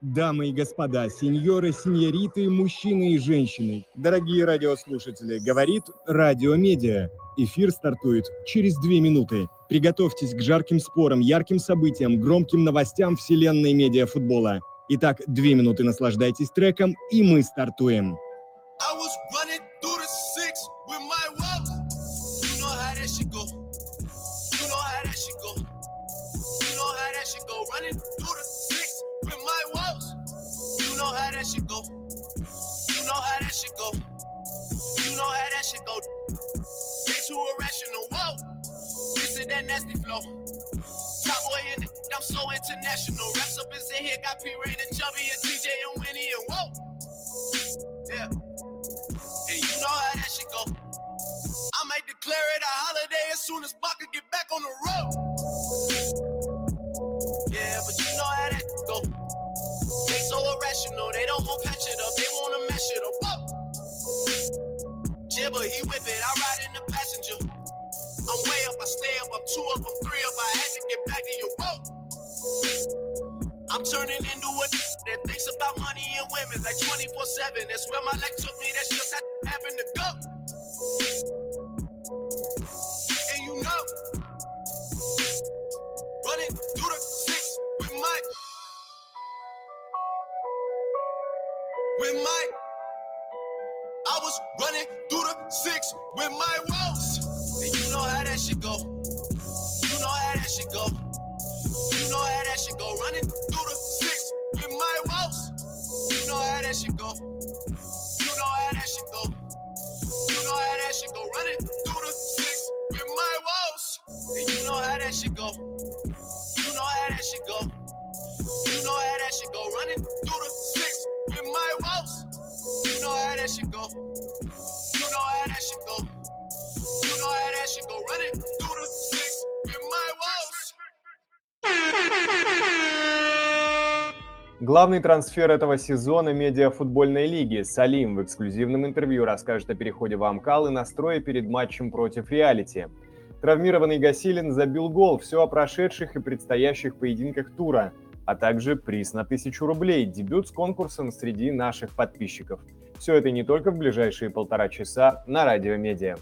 Дамы и господа, сеньоры, сеньориты, мужчины и женщины, дорогие радиослушатели, говорит Радио Медиа. Эфир стартует через две минуты. Приготовьтесь к жарким спорам, ярким событиям, громким новостям вселенной медиафутбола. Итак, две минуты наслаждайтесь треком, и мы стартуем. I was nasty flow. Top in the, I'm so international. Reps up is in here, got P Ray and Chubby and TJ and Winnie and whoa. Yeah. And you know how that shit go. I might declare it a holiday as soon as Baka get back on the road. Yeah, but you know how that go. They so irrational, they don't want patch it up, they wanna mash it up. Whoa. Jibber, he whip it, I ride in the. I'm way up, I stay up, I'm two up, I'm three up, I had to get back in your road. I'm turning into a that thinks about money and women like 24 7. That's where my life took me, that's just how happened to go. And you know, running through the six with my, with my, I was running through the six with my woes. You know how that shit go. You know how that shit go. You know how that shit go. Running through the six with my woes. You know how that shit go. You know how that shit go. You know how that shit go. Running through the six with my woes. And you know how that shit go. You know how that shit go. You know how that shit go. Running through the six with my woes. You know how that shit go. You know how that shit go. Главный трансфер этого сезона медиафутбольной лиги Салим в эксклюзивном интервью расскажет о переходе в Амкал и настрое перед матчем против Реалити. Травмированный Гасилин забил гол, все о прошедших и предстоящих поединках тура, а также приз на тысячу рублей, дебют с конкурсом среди наших подписчиков. Все это не только в ближайшие полтора часа на Радио Медиа.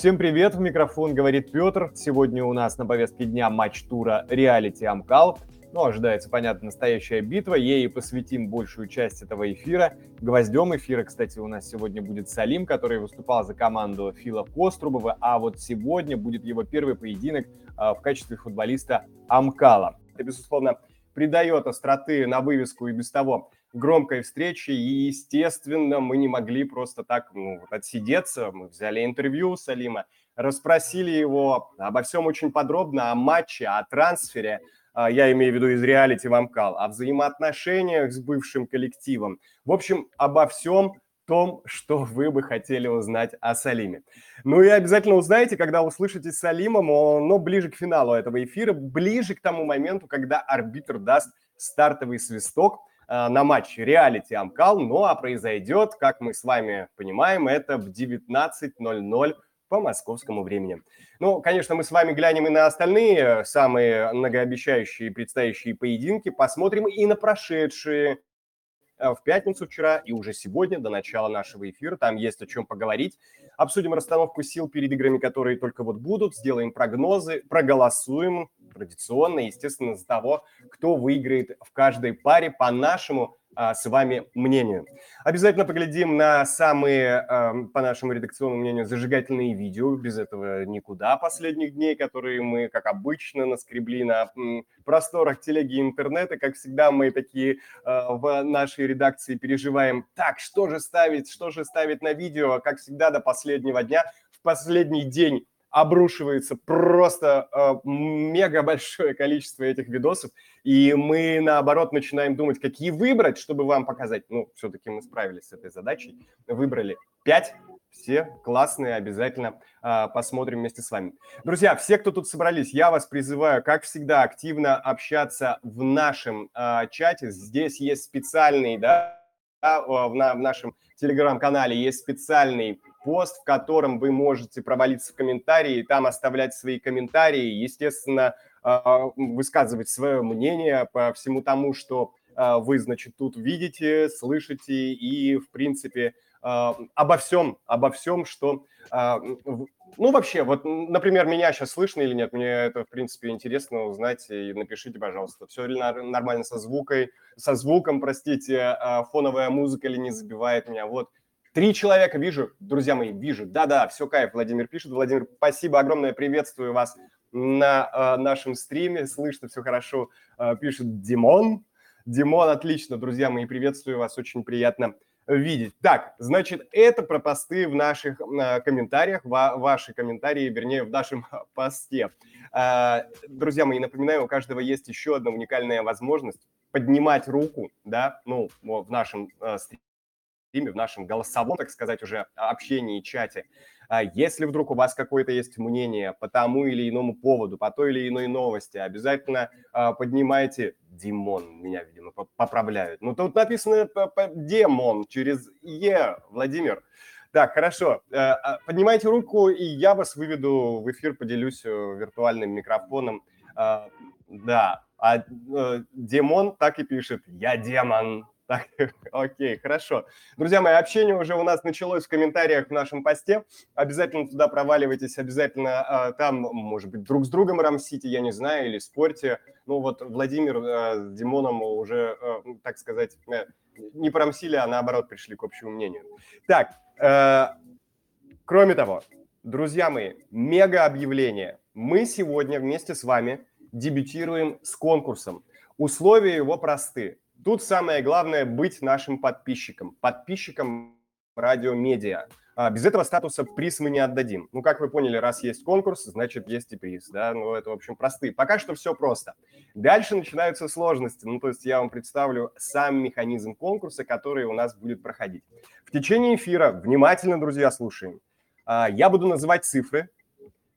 Всем привет, в микрофон говорит Петр. Сегодня у нас на повестке дня матч тура Реалити Амкал. Ну, ожидается, понятно, настоящая битва. Ей посвятим большую часть этого эфира. Гвоздем эфира, кстати, у нас сегодня будет Салим, который выступал за команду Фила Кострубова, а вот сегодня будет его первый поединок а, в качестве футболиста Амкала. Это, безусловно, придает остроты на вывеску и без того громкой встречи, и, естественно, мы не могли просто так ну, отсидеться. Мы взяли интервью Салима, расспросили его обо всем очень подробно, о матче, о трансфере, а, я имею в виду из реалити в Амкал, о взаимоотношениях с бывшим коллективом. В общем, обо всем том, что вы бы хотели узнать о Салиме. Ну и обязательно узнаете, когда услышите с Салимом, но ближе к финалу этого эфира, ближе к тому моменту, когда арбитр даст стартовый свисток – на матч реалити Амкал, ну а произойдет, как мы с вами понимаем, это в 19.00 по московскому времени. Ну, конечно, мы с вами глянем и на остальные самые многообещающие предстоящие поединки, посмотрим и на прошедшие в пятницу вчера и уже сегодня до начала нашего эфира. Там есть о чем поговорить. Обсудим расстановку сил перед играми, которые только вот будут, сделаем прогнозы, проголосуем традиционно, естественно, за того, кто выиграет в каждой паре. По нашему с вами мнению. Обязательно поглядим на самые, а, по нашему редакционному мнению, зажигательные видео. Без этого никуда последних дней, которые мы, как обычно, наскребли на просторах телеги и интернета. Как всегда, мы такие а, в нашей редакции переживаем, так, что же ставить, что же ставить на видео, как всегда, до последнего дня. В последний день обрушивается просто э, мега большое количество этих видосов, и мы, наоборот, начинаем думать, какие выбрать, чтобы вам показать. Ну, все-таки мы справились с этой задачей, выбрали 5, все классные, обязательно э, посмотрим вместе с вами. Друзья, все, кто тут собрались, я вас призываю, как всегда, активно общаться в нашем э, чате. Здесь есть специальный, да, в, на, в нашем телеграм-канале есть специальный пост, в котором вы можете провалиться в комментарии, там оставлять свои комментарии. Естественно, высказывать свое мнение по всему тому, что вы, значит, тут видите, слышите и, в принципе, обо всем, обо всем, что ну, вообще, вот, например, меня сейчас слышно или нет, мне это, в принципе, интересно узнать, и напишите, пожалуйста, все ли нормально со звукой, со звуком, простите, а, фоновая музыка или не забивает меня, вот. Три человека вижу, друзья мои, вижу, да-да, все кайф, Владимир пишет. Владимир, спасибо огромное, приветствую вас на э, нашем стриме, слышно все хорошо, э, пишет Димон. Димон, отлично, друзья мои, приветствую вас, очень приятно видеть. Так, значит, это про посты в наших э, комментариях, ва- ваши комментарии, вернее, в нашем посте. Друзья мои, напоминаю, у каждого есть еще одна уникальная возможность поднимать руку, да, ну, в нашем э, стриме, в нашем голосовом, так сказать, уже общении, чате. А если вдруг у вас какое-то есть мнение по тому или иному поводу, по той или иной новости, обязательно а, поднимайте Димон, меня, видимо, поправляют. Ну, тут написано Демон через Е, Владимир. Так, хорошо. Э, а, поднимайте руку, и я вас выведу в эфир, поделюсь э, виртуальным микрофоном. Да, а э, Демон так и пишет. Я демон. Так, окей, хорошо. Друзья мои, общение уже у нас началось в комментариях в нашем посте. Обязательно туда проваливайтесь, обязательно а, там, может быть, друг с другом рамсите, я не знаю, или спорьте. Ну вот Владимир а, с Димоном уже, а, так сказать, э, не промсили, а наоборот пришли к общему мнению. Так, э, кроме того, друзья мои, мега объявление. Мы сегодня вместе с вами дебютируем с конкурсом. Условия его просты. Тут самое главное быть нашим подписчиком, подписчиком радиомедиа. А без этого статуса приз мы не отдадим. Ну, как вы поняли, раз есть конкурс, значит, есть и приз, да, ну, это, в общем, простые. Пока что все просто. Дальше начинаются сложности, ну, то есть я вам представлю сам механизм конкурса, который у нас будет проходить. В течение эфира, внимательно, друзья, слушаем, а, я буду называть цифры.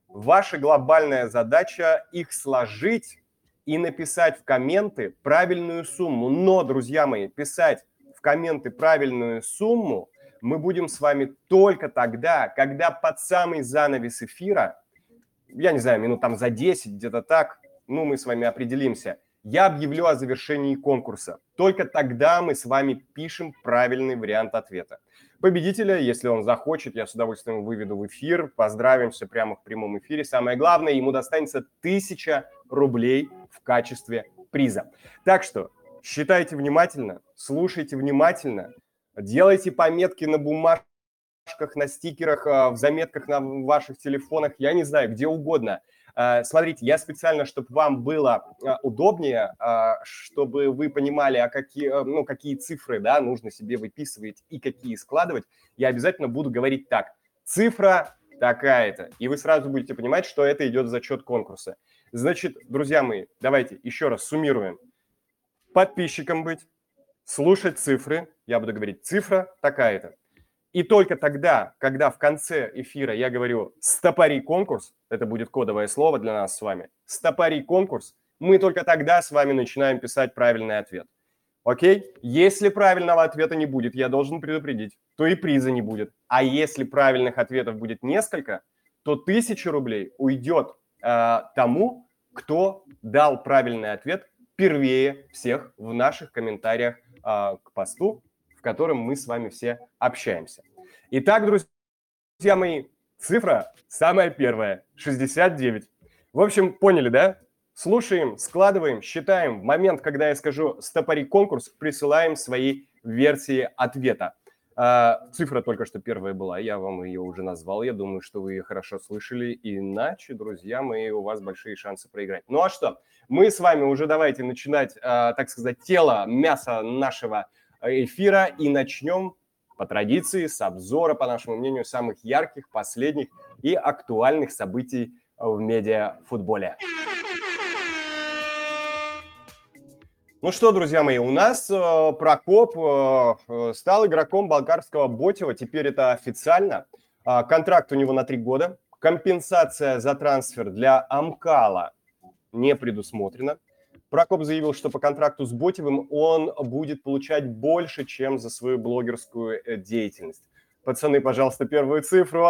Ваша глобальная задача их сложить и написать в комменты правильную сумму. Но, друзья мои, писать в комменты правильную сумму мы будем с вами только тогда, когда под самый занавес эфира, я не знаю, минут там за 10, где-то так, ну, мы с вами определимся, я объявлю о завершении конкурса. Только тогда мы с вами пишем правильный вариант ответа. Победителя, если он захочет, я с удовольствием выведу в эфир, поздравимся прямо в прямом эфире. Самое главное, ему достанется тысяча рублей в качестве приза. Так что считайте внимательно, слушайте внимательно, делайте пометки на бумажках, на стикерах, а, в заметках на ваших телефонах, я не знаю, где угодно. А, смотрите, я специально, чтобы вам было а, удобнее, чтобы вы понимали, а какие, ну, какие цифры да, нужно себе выписывать и какие складывать, я обязательно буду говорить так. Цифра такая-то. И вы сразу будете понимать, что это идет за счет конкурса. Значит, друзья мои, давайте еще раз суммируем. Подписчиком быть, слушать цифры, я буду говорить цифра такая-то. И только тогда, когда в конце эфира я говорю «стопори конкурс», это будет кодовое слово для нас с вами, «стопори конкурс», мы только тогда с вами начинаем писать правильный ответ. Окей? Если правильного ответа не будет, я должен предупредить, то и приза не будет. А если правильных ответов будет несколько, то тысяча рублей уйдет э, тому, кто дал правильный ответ первее всех в наших комментариях э, к посту, в котором мы с вами все общаемся. Итак, друзья мои, цифра самая первая, 69. В общем, поняли, да? Слушаем, складываем, считаем. В момент, когда я скажу «стопори конкурс», присылаем свои версии ответа. А, цифра только что первая была, я вам ее уже назвал, я думаю, что вы ее хорошо слышали, иначе, друзья мои, у вас большие шансы проиграть. Ну а что, мы с вами уже давайте начинать, а, так сказать, тело, мясо нашего эфира и начнем по традиции с обзора, по нашему мнению, самых ярких, последних и актуальных событий в медиафутболе. футболе. Ну что, друзья мои, у нас э, Прокоп э, э, стал игроком болгарского Ботева, теперь это официально. Э, контракт у него на три года. Компенсация за трансфер для Амкала не предусмотрена. Прокоп заявил, что по контракту с Ботевым он будет получать больше, чем за свою блогерскую э, деятельность. Пацаны, пожалуйста, первую цифру.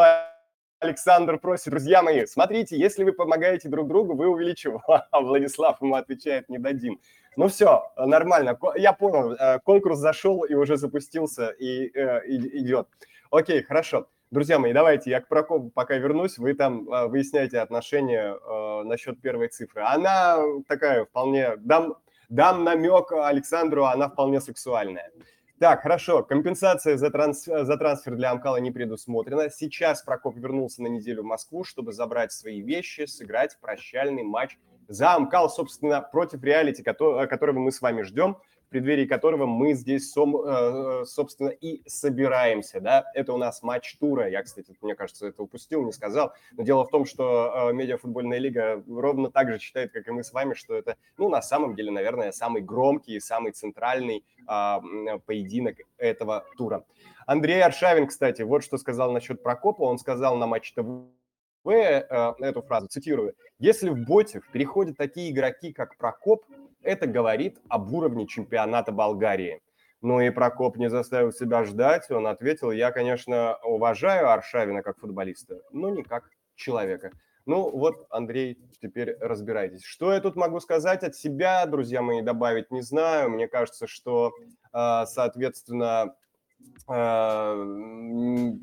Александр просит, друзья мои, смотрите, если вы помогаете друг другу, вы увеличиваете. А Владислав ему отвечает, не дадим. Ну все, нормально. Я понял, э, конкурс зашел и уже запустился и, э, и идет. Окей, хорошо. Друзья мои, давайте я к Прокопу пока вернусь. Вы там э, выясняйте отношения насчет первой цифры. Она такая вполне... Дам, дам намек Александру, она вполне сексуальная. Так, хорошо. Компенсация за, транс... за трансфер для Амкала не предусмотрена. Сейчас Прокоп вернулся на неделю в Москву, чтобы забрать свои вещи, сыграть прощальный матч за Амкал, собственно, против реалити, которого мы с вами ждем, в преддверии которого мы здесь, э, собственно, и собираемся. Да? Это у нас матч тура. Я, кстати, мне кажется, это упустил, не сказал. Но дело в том, что э, медиафутбольная лига ровно так же считает, как и мы с вами, что это, ну, на самом деле, наверное, самый громкий, самый центральный а, поединок этого тура. Андрей Аршавин, кстати, вот что сказал насчет Прокопа. Он сказал на матч ТВ в э, эту фразу, цитирую, «Если в Ботев переходят такие игроки, как Прокоп, это говорит об уровне чемпионата Болгарии». Ну и Прокоп не заставил себя ждать, он ответил, я, конечно, уважаю Аршавина как футболиста, но не как человека. Ну вот, Андрей, теперь разбирайтесь. Что я тут могу сказать от себя, друзья мои, добавить не знаю. Мне кажется, что, э, соответственно, э,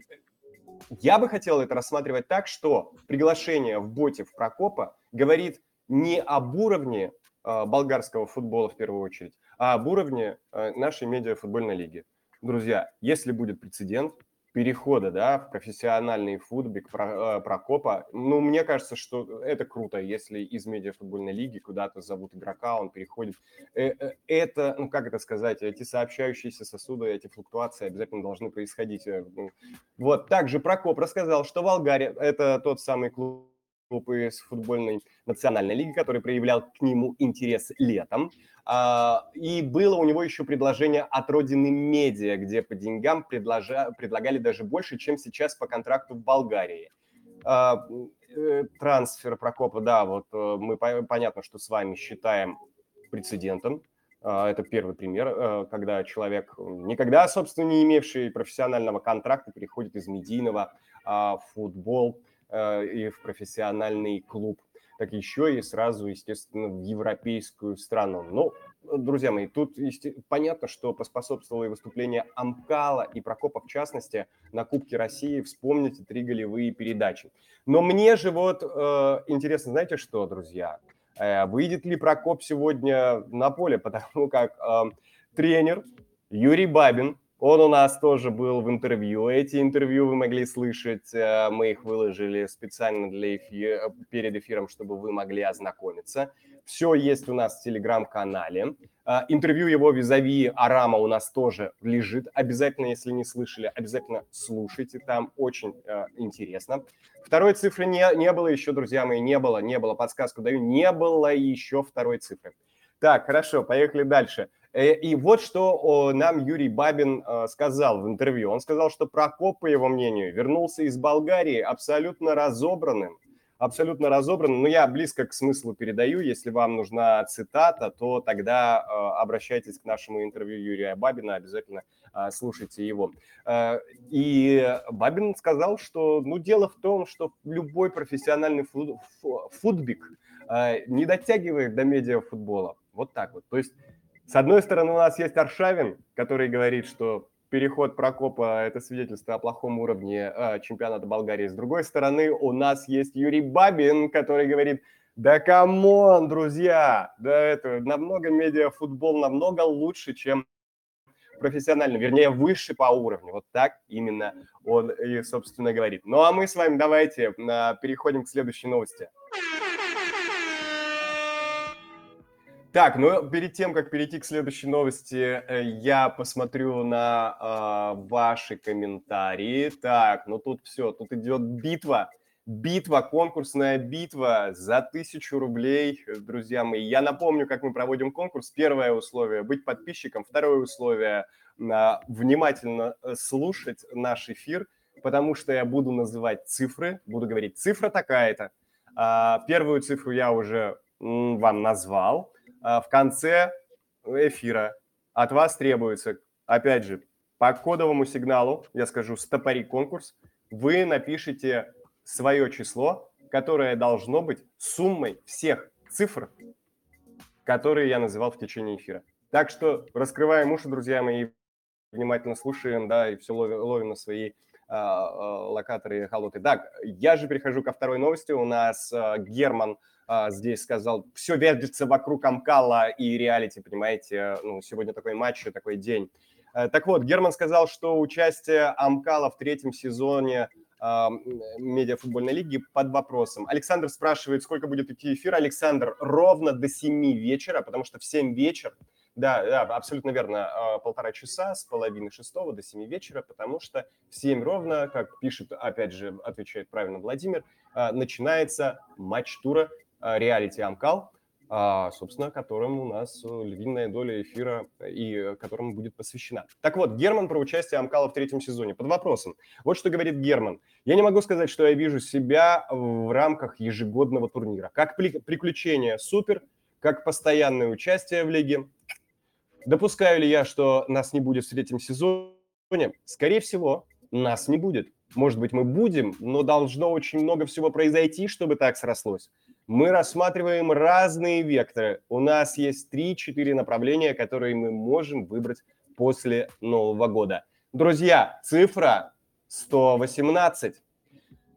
я бы хотел это рассматривать так, что приглашение в боте в Прокопа говорит не об уровне э, болгарского футбола в первую очередь, а об уровне э, нашей медиафутбольной лиги. Друзья, если будет прецедент, перехода да, в профессиональный футбик э, Прокопа. Ну, мне кажется, что это круто, если из медиафутбольной лиги куда-то зовут игрока, он переходит. Э, э, это, ну, как это сказать, эти сообщающиеся сосуды, эти флуктуации обязательно должны происходить. Ну, вот, также Прокоп рассказал, что Волгария – это тот самый клуб, из футбольной национальной лиги, который проявлял к нему интерес летом. А, и было у него еще предложение от родины медиа, где по деньгам предложа, предлагали даже больше, чем сейчас по контракту в Болгарии. А, э, трансфер Прокопа, да, вот э, мы понятно, что с вами считаем прецедентом. А, это первый пример, э, когда человек, никогда, собственно, не имевший профессионального контракта, переходит из медийного в футбол и в профессиональный клуб так еще и сразу, естественно, в европейскую страну. Ну, друзья мои, тут понятно, что поспособствовало и выступление Амкала и Прокопа в частности на Кубке России. Вспомните три голевые передачи. Но мне же вот э, интересно, знаете что, друзья? Э, выйдет ли Прокоп сегодня на поле? Потому как э, тренер Юрий Бабин он у нас тоже был в интервью. Эти интервью вы могли слышать. Э, мы их выложили специально для эфира, перед эфиром, чтобы вы могли ознакомиться. Все есть у нас в телеграм-канале. Э, интервью его визави Арама у нас тоже лежит. Обязательно, если не слышали, обязательно слушайте. Там очень э, интересно. Второй цифры не, не было еще, друзья мои, не было, не было. Подсказку даю, не было еще второй цифры. Так, хорошо, поехали дальше. Э, и вот что нам Юрий Бабин э, сказал в интервью. Он сказал, что Прокоп, по его мнению, вернулся из Болгарии абсолютно разобранным. Абсолютно разобранным. Но я близко к смыслу передаю. Если вам нужна цитата, то тогда э, обращайтесь к нашему интервью Юрия Бабина. Обязательно слушайте его. И Бабин сказал, что ну, дело в том, что любой профессиональный фут, футбик не дотягивает до медиафутбола. Вот так вот. То есть с одной стороны, у нас есть Аршавин, который говорит, что переход Прокопа – это свидетельство о плохом уровне э, чемпионата Болгарии. С другой стороны, у нас есть Юрий Бабин, который говорит, да come on, друзья, да это намного медиафутбол намного лучше, чем профессионально, вернее, выше по уровню. Вот так именно он и, собственно, говорит. Ну, а мы с вами давайте а, переходим к следующей новости. Так, ну перед тем, как перейти к следующей новости, э, я посмотрю на э, ваши комментарии. Так, ну тут все, тут идет битва. Битва, конкурсная битва за тысячу рублей, друзья мои. Я напомню, как мы проводим конкурс. Первое условие – быть подписчиком. Второе условие внимательно э, слушать наш эфир, потому что я буду называть цифры, буду говорить, цифра такая-то. Э, первую цифру я уже вам назвал – а, в конце эфира от вас требуется, опять же, по кодовому сигналу, я скажу, стопори конкурс, вы напишите свое число, которое должно быть суммой всех цифр, которые я называл в течение эфира. Так что раскрываем уши, друзья мои, внимательно слушаем, да, и все ловим, на свои а, а, локаторы холоты. Так, я же перехожу ко второй новости. У нас а, Герман а, здесь сказал, все вертится вокруг Амкала и реалити, понимаете, ну, сегодня такой матч, такой день. Э, так вот, Герман сказал, что участие Амкала в третьем сезоне медиафутбольной лиги под вопросом. Александр спрашивает, сколько будет идти эфир. Александр, ровно до 7 вечера, потому что в 7 вечера, да, да, абсолютно верно, а, полтора часа с половины шестого до 7 вечера, потому что в 7 ровно, как пишет, опять же, отвечает правильно Владимир, а, начинается матч тура а, реалити Амкал собственно, которым у нас э, львиная доля эфира и которому будет посвящена. Так вот, Герман про участие Амкала в третьем сезоне. Под вопросом. Вот что говорит Герман. Я не могу сказать, что я вижу себя в рамках ежегодного турнира. Как приключение супер, как постоянное участие в лиге. Допускаю ли я, что нас не будет в третьем сезоне? Скорее всего, нас не будет. Может быть, мы будем, но должно очень много всего произойти, чтобы так срослось мы рассматриваем разные векторы. У нас есть 3-4 направления, которые мы можем выбрать после Нового года. Друзья, цифра 118.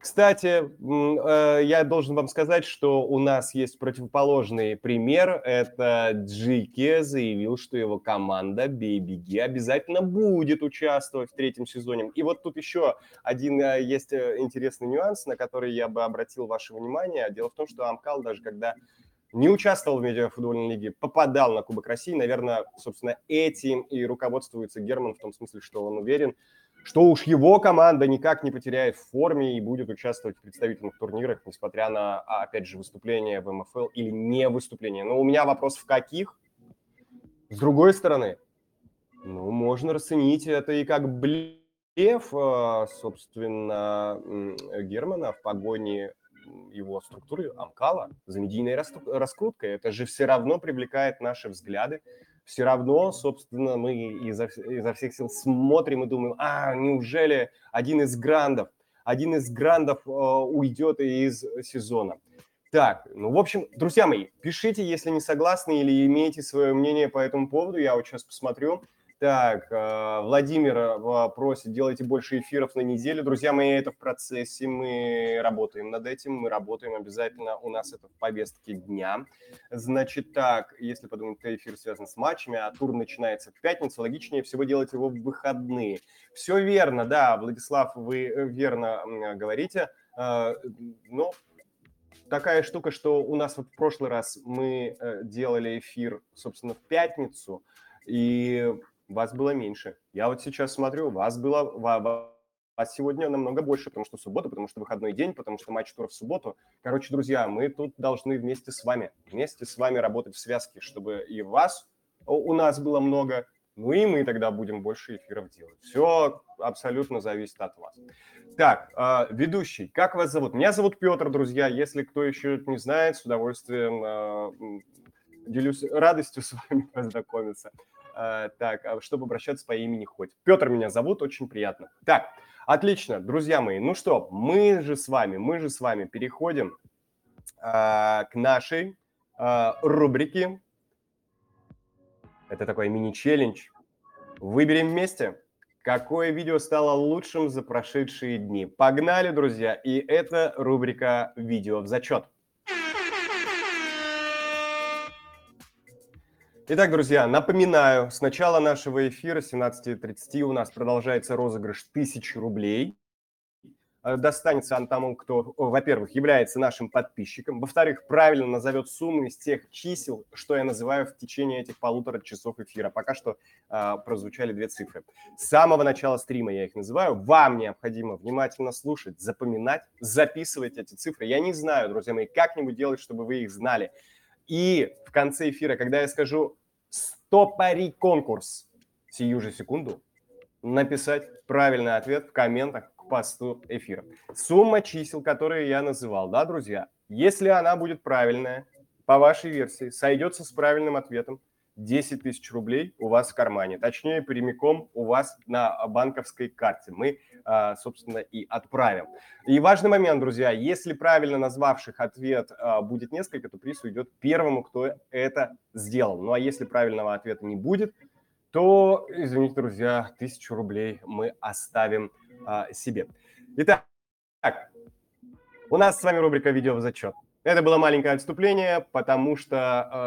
Кстати, э, я должен вам сказать, что у нас есть противоположный пример. Это Джике заявил, что его команда Бейбиги обязательно будет участвовать в третьем сезоне. И вот тут еще один э, есть э, интересный нюанс, на который я бы обратил ваше внимание. Дело в том, что Амкал даже когда не участвовал в медиафутбольной лиге, попадал на Кубок России. Наверное, собственно, этим и руководствуется Герман в том смысле, что он уверен, что уж его команда никак не потеряет в форме и будет участвовать в представительных турнирах, несмотря на, а, опять же, выступление в МФЛ или не выступление. Но у меня вопрос в каких? С другой стороны, ну, можно расценить это и как блеф, а, собственно, Германа в погоне его структуры Амкала за медийной раскруткой. Это же все равно привлекает наши взгляды, все равно, собственно, мы изо, изо всех сил смотрим и думаем, а, неужели один из грандов, один из грандов э, уйдет из сезона. Так, ну, в общем, друзья мои, пишите, если не согласны или имеете свое мнение по этому поводу. Я вот сейчас посмотрю. Так, э, Владимир э, просит, делайте больше эфиров на неделю. Друзья мои, это в процессе, мы работаем над этим, мы работаем обязательно, у нас это в повестке дня. Значит так, если подумать, что эфир связан с матчами, а тур начинается в пятницу, логичнее всего делать его в выходные. Все верно, да, Владислав, вы э, верно говорите, но такая штука, что у нас в прошлый раз мы делали эфир, собственно, в пятницу, и вас было меньше. Я вот сейчас смотрю, вас было, вас сегодня намного больше, потому что суббота, потому что выходной день, потому что матч тура в субботу. Короче, друзья, мы тут должны вместе с вами, вместе с вами работать в связке, чтобы и вас у нас было много, ну и мы тогда будем больше эфиров делать. Все абсолютно зависит от вас. Так, э, ведущий, как вас зовут? Меня зовут Петр, друзья. Если кто еще не знает, с удовольствием э, делюсь радостью с вами познакомиться. Э, так, а чтобы обращаться по имени хоть. Петр меня зовут, очень приятно. Так, отлично, друзья мои. Ну что, мы же с вами, мы же с вами переходим э, к нашей рубрике. Это такой мини-челлендж. Выберем вместе, какое видео стало лучшим за прошедшие дни. Погнали, друзья, и это рубрика «Видео в зачет». Итак, друзья, напоминаю, с начала нашего эфира 17.30 у нас продолжается розыгрыш 1000 рублей. Э, достанется он тому, кто, во-первых, является нашим подписчиком, во-вторых, правильно назовет сумму из тех чисел, что я называю в течение этих полутора часов эфира. Пока что э, прозвучали две цифры. С самого начала стрима я их называю. Вам необходимо внимательно слушать, запоминать, записывать эти цифры. Я не знаю, друзья мои, как-нибудь делать, чтобы вы их знали. И в конце эфира, когда я скажу «стопари конкурс», сию же секунду, написать правильный ответ в комментах к посту эфира. Сумма чисел, которые я называл, да, друзья? Если она будет правильная, по вашей версии, сойдется с правильным ответом, 10 тысяч рублей у вас в кармане, точнее, прямиком у вас на банковской карте. Мы, а, собственно, и отправим. И важный момент, друзья, если правильно назвавших ответ а, будет несколько, то приз уйдет первому, кто это сделал. Ну а если правильного ответа не будет, то, извините, друзья, тысячу рублей мы оставим а, себе. Итак, у нас с вами рубрика «Видео в зачет». Это было маленькое отступление, потому что,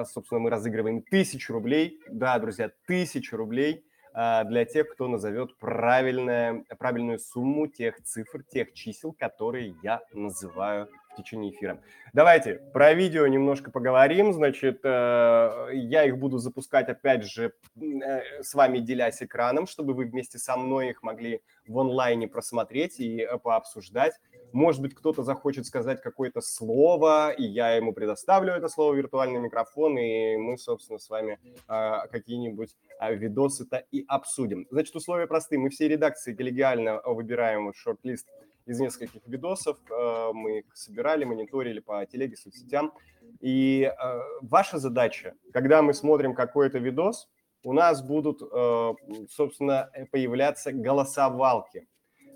а, собственно, мы разыгрываем тысячу рублей. Да, друзья, тысячу рублей а, для тех, кто назовет правильное, правильную сумму тех цифр, тех чисел, которые я называю в течение эфира. Давайте про видео немножко поговорим. Значит, э, я их буду запускать, опять же, э, с вами делясь экраном, чтобы вы вместе со мной их могли в онлайне просмотреть и э, пообсуждать. Может быть, кто-то захочет сказать какое-то слово, и я ему предоставлю это слово виртуальный микрофон, и мы, собственно, с вами какие-нибудь видосы-то и обсудим. Значит, условия простые. Мы все редакции коллегиально выбираем шорт-лист из нескольких видосов. Э, мы собирали, мониторили по телеге, соцсетям. И э, ваша задача, когда мы смотрим какой-то видос, у нас будут, э, собственно, появляться голосовалки.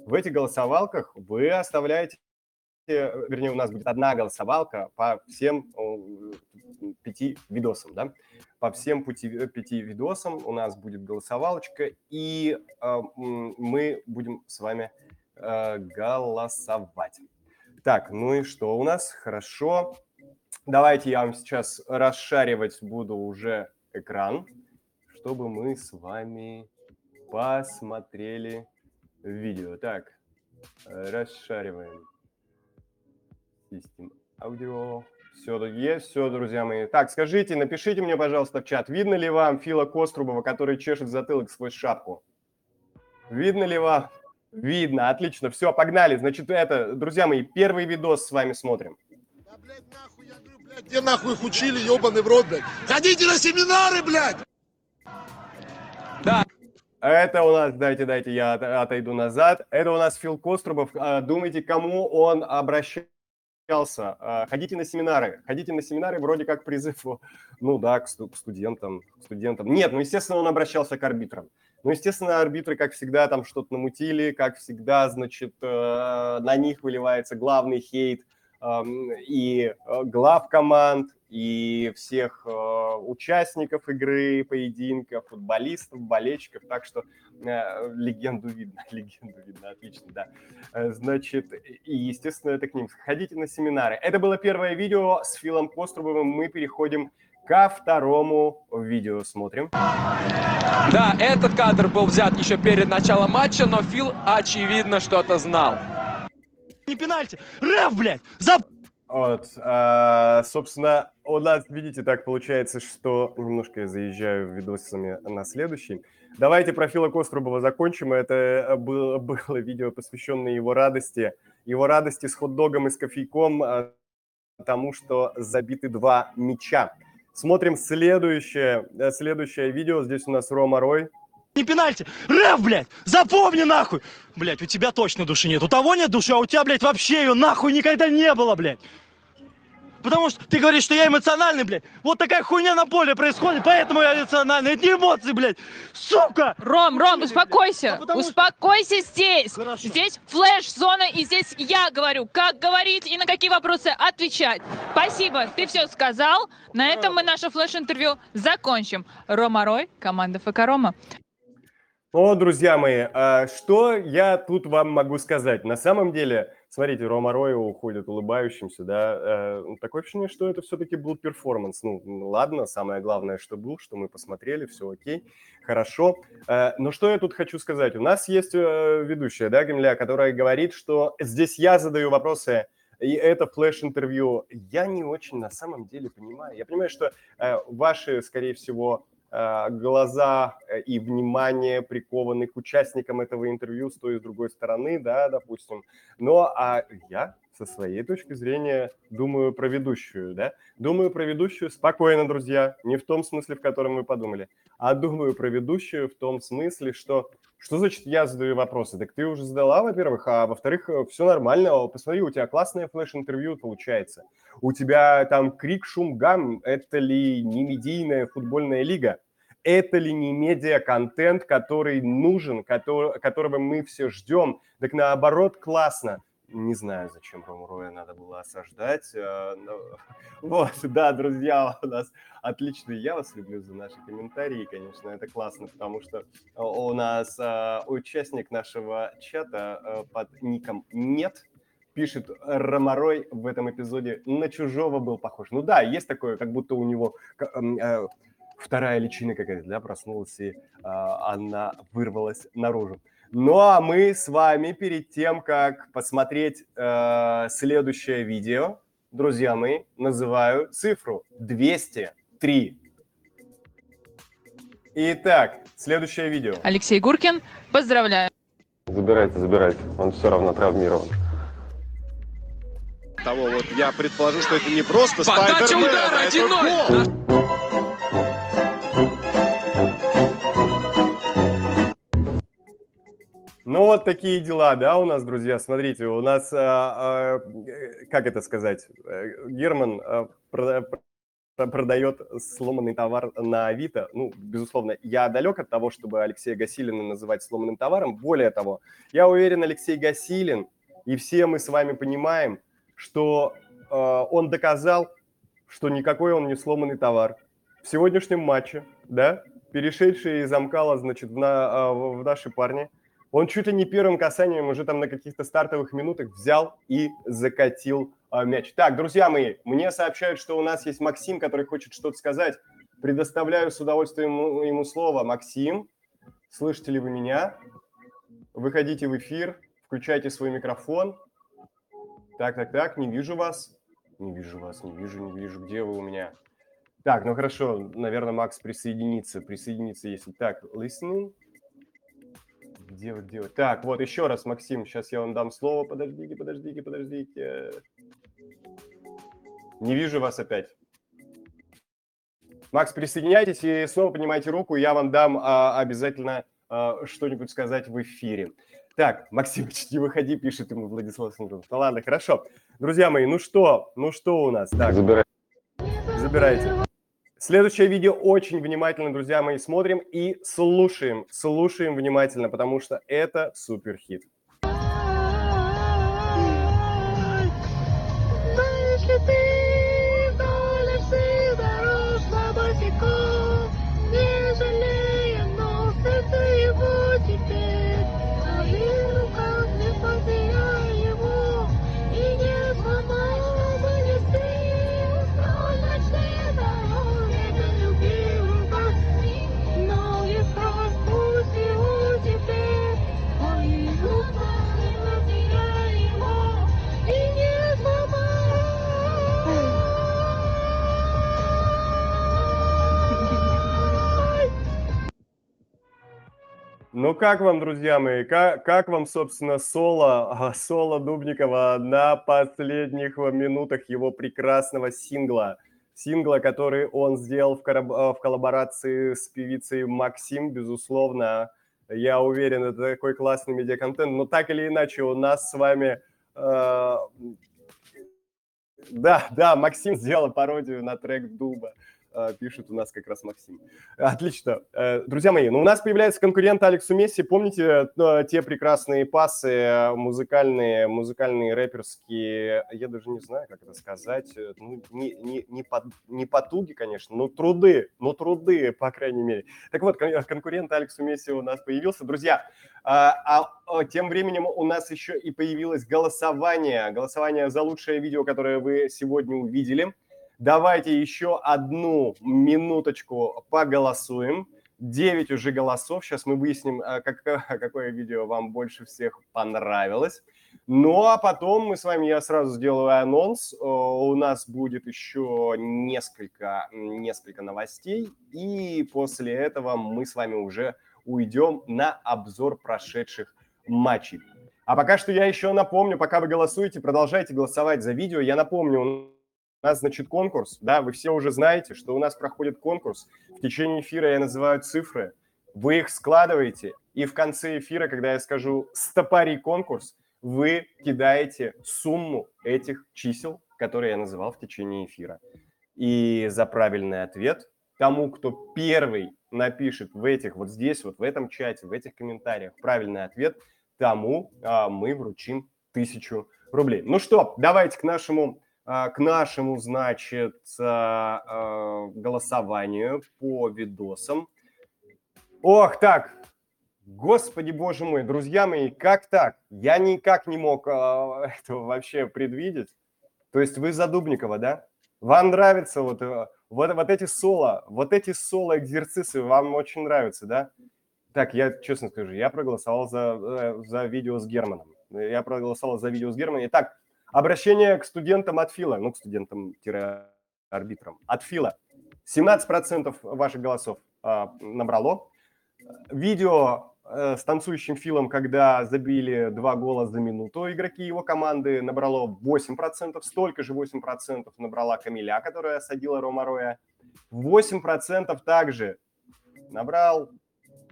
В этих голосовалках вы оставляете, вернее, у нас будет одна голосовалка по всем пяти видосам, да? По всем пяти, пяти видосам у нас будет голосовалочка, и мы будем с вами э, голосовать. Так, ну и что у нас? Хорошо. Давайте я вам сейчас расшаривать буду уже экран, чтобы мы с вами посмотрели видео. Так, расшариваем. Систем аудио. Все есть, все, друзья мои. Так, скажите, напишите мне, пожалуйста, в чат, видно ли вам Фила Кострубова, который чешет затылок сквозь шапку? Видно ли вам? Видно, отлично, все, погнали. Значит, это, друзья мои, первый видос с вами смотрим. Да, блядь, нахуй, я говорю, блядь, где нахуй их учили, ебаный в рот, блядь? Ходите на семинары, блядь! Да. Это у нас, дайте, дайте, я отойду назад. Это у нас Фил Кострубов. А, думаете, кому он обращался? А, ходите на семинары. Ходите на семинары, вроде как призыв, ну да, к студентам. студентам. Нет, ну, естественно, он обращался к арбитрам. Ну, естественно, арбитры, как всегда, там что-то намутили, как всегда, значит, э, на них выливается главный хейт и э, глав команд, и всех э, участников игры, поединка, футболистов, болельщиков. Так что легенду видно, легенду видно, отлично, да. Значит, и, естественно, это к ним. Ходите на семинары. Это было первое видео с Филом Кострубовым. Мы переходим ко второму видео смотрим. Да, этот кадр был взят еще перед началом матча, но Фил, очевидно, что-то знал. Не пенальти. Рэв, блядь! За... Вот, а, собственно, у нас, видите, так получается, что немножко я заезжаю видосами на следующий. Давайте про Фила Кострубова закончим. Это было, было видео, посвященное его радости. Его радости с хот-догом и с кофейком, а, тому, что забиты два мяча. Смотрим следующее, э, следующее видео. Здесь у нас Рома Рой. Не пенальти. Рэв, блядь, запомни нахуй. Блядь, у тебя точно души нет. У того нет души, а у тебя, блядь, вообще ее нахуй никогда не было, блядь. Потому что ты говоришь, что я эмоциональный, блядь. Вот такая хуйня на поле происходит, поэтому я эмоциональный. Это не эмоции, блядь. Сука! Ром, Ром, успокойся. А успокойся что... здесь. Хорошо. Здесь флеш-зона, и здесь я говорю, как говорить и на какие вопросы отвечать. Спасибо, ты все сказал. На этом мы наше флеш-интервью закончим. Рома Рой, команда ФК Рома. О, друзья мои, а что я тут вам могу сказать? На самом деле, смотрите, Рома Роя уходит улыбающимся, да, э, такое ощущение, что это все-таки был перформанс. Ну, ладно, самое главное, что был, что мы посмотрели, все окей, хорошо. Э, но что я тут хочу сказать? У нас есть э, ведущая, да, Гемля, которая говорит, что здесь я задаю вопросы, и это флеш-интервью. Я не очень на самом деле понимаю. Я понимаю, что ваши, скорее всего, Э, глаза э, и внимание прикованы к участникам этого интервью с той и с другой стороны, да, допустим. Но а я со своей точки зрения думаю про ведущую, да, думаю про ведущую спокойно, друзья, не в том смысле, в котором вы подумали, а думаю про ведущую в том смысле, что Что значит я задаю вопросы? Так ты уже задала, во-первых, а во-вторых, все нормально. Посмотри, у тебя классное флеш-интервью получается. У тебя там крик, шум, гам. Это ли не медийная футбольная лига? Это ли не медиа-контент, который нужен, который, которого мы все ждем? Так наоборот, классно. Не знаю, зачем Ромруя надо было осаждать. Но... Вот, да, друзья, у нас отлично. Я вас люблю за наши комментарии, конечно, это классно, потому что у нас э, участник нашего чата э, под ником «Нет» пишет Ромарой в этом эпизоде на чужого был похож. Ну да, есть такое, как будто у него вторая личина какая-то, да, проснулась, и она вырвалась наружу. Ну а мы с вами перед тем, как посмотреть э, следующее видео, друзья мои, называю цифру 203. Итак, следующее видео. Алексей Гуркин, поздравляю. Забирайте, забирайте, он все равно травмирован. Того вот я предположу, что это не просто Подача Спайдермен, удара а это 1-0. Ну вот такие дела, да, у нас, друзья. Смотрите, у нас, а, а, как это сказать, э, Герман а, прода- про- продает сломанный товар на Авито. Ну, безусловно, я далек от того, чтобы Алексея Гасилина называть сломанным товаром. Более того, я уверен, Алексей Гасилин, и все мы с вами понимаем, что э, он доказал, что никакой он не сломанный товар. В сегодняшнем матче, да, перешедший из Амкала, значит, в, на, в наши парни – он чуть ли не первым касанием уже там на каких-то стартовых минутах взял и закатил а, мяч. Так, друзья мои, мне сообщают, что у нас есть Максим, который хочет что-то сказать. Предоставляю с удовольствием ему, слово. Максим, слышите ли вы меня? Выходите в эфир, включайте свой микрофон. Так, так, так, не вижу вас. Не вижу вас, не вижу, не вижу. Где вы у меня? Так, ну хорошо, наверное, Макс присоединится. Присоединится, если так. Listening. Где вы? Так, вот еще раз, Максим, сейчас я вам дам слово. Подождите, подождите, подождите. Не вижу вас опять. Макс, присоединяйтесь и снова поднимайте руку, я вам дам а, обязательно а, что-нибудь сказать в эфире. Так, Максимыч, не выходи, пишет ему Владислав Смирнов. Ну ладно, хорошо. Друзья мои, ну что, ну что у нас? Так, Забирайте. забирайте. Следующее видео очень внимательно, друзья мои, смотрим и слушаем. Слушаем внимательно, потому что это супер хит. Ну как вам, друзья мои, как, как вам, собственно, соло, а, соло Дубникова на последних минутах его прекрасного сингла? Сингла, который он сделал в, кораб- а, в коллаборации с певицей Максим, безусловно. Я уверен, это такой классный медиаконтент. Но так или иначе, у нас с вами... э, да, да, Максим сделал пародию на трек Дуба. Э, Пишет у нас как раз Максим. Отлично. Э, Друзья мои, ну у нас появляется конкурент Алексу Месси. Помните э, те прекрасные пасы музыкальные, музыкальные, рэперские, я даже не знаю, как это сказать, ну, не, не, не, по- не потуги, конечно, но труды, но труды, по крайней мере. Так вот, кон- конкурент Алексу Месси у нас появился. Друзья, а, а, тем временем у нас еще и появилось голосование. Голосование за лучшее видео, которое вы сегодня увидели. Давайте еще одну минуточку поголосуем. 9 уже голосов. Сейчас мы выясним, а, как- какое видео вам больше всех понравилось. Ну а потом мы с вами, я сразу сделаю анонс. У нас будет еще несколько, несколько новостей. И после этого мы с вами уже уйдем на обзор прошедших матчей. А пока что я еще напомню, пока вы голосуете, продолжайте голосовать за видео. Я напомню, у нас, значит, конкурс, да, вы все уже знаете, что у нас проходит конкурс. В течение эфира я называю цифры. вы их складываете, и в конце эфира, когда я скажу «стопари конкурс», вы кидаете сумму этих чисел, которые я называл в течение эфира. И за правильный ответ тому, кто первый напишет в этих, вот здесь, вот в этом чате, в этих комментариях правильный ответ, тому а, мы вручим тысячу рублей. Ну что, давайте к нашему, к нашему, значит, а, а, голосованию по видосам. Ох, так, господи боже мой, друзья мои, как так? Я никак не мог а, этого вообще предвидеть. То есть вы за Дубникова, да? Вам нравится вот, э, вот, вот эти соло, вот эти соло-экзерцисы вам очень нравятся, да? Так, я честно скажу, я проголосовал за, э, за видео с Германом. Я проголосовал за видео с Германом. Итак, обращение к студентам от Фила, ну, к студентам-арбитрам от Фила. 17% ваших голосов а, набрало. Видео э, с танцующим Филом, когда забили два гола за минуту игроки его команды, набрало 8%, столько же 8% набрала Камиля, которая осадила Ромароя. 8% также набрал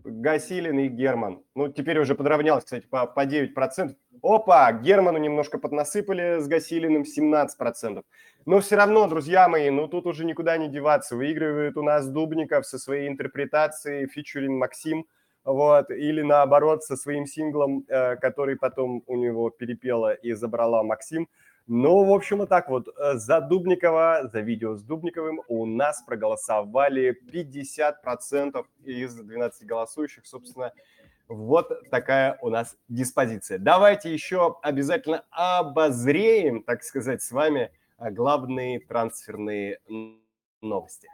Гасилин и Герман. Ну, теперь уже подровнялось, кстати, по, по 9%. Опа, Герману немножко поднасыпали с Гасилиным 17%. Но все равно, друзья мои, ну тут уже никуда не деваться. Выигрывает у нас Дубников со своей интерпретацией фичурин Максим, вот, или наоборот со своим синглом, э, который потом у него перепела и забрала Максим. Ну, в общем, вот так вот. Э, за Дубникова, за видео с Дубниковым у нас проголосовали 50% из 12 голосующих. Собственно, вот такая у нас диспозиция. Давайте еще обязательно обозреем, так сказать, с вами э, главные трансферные новости.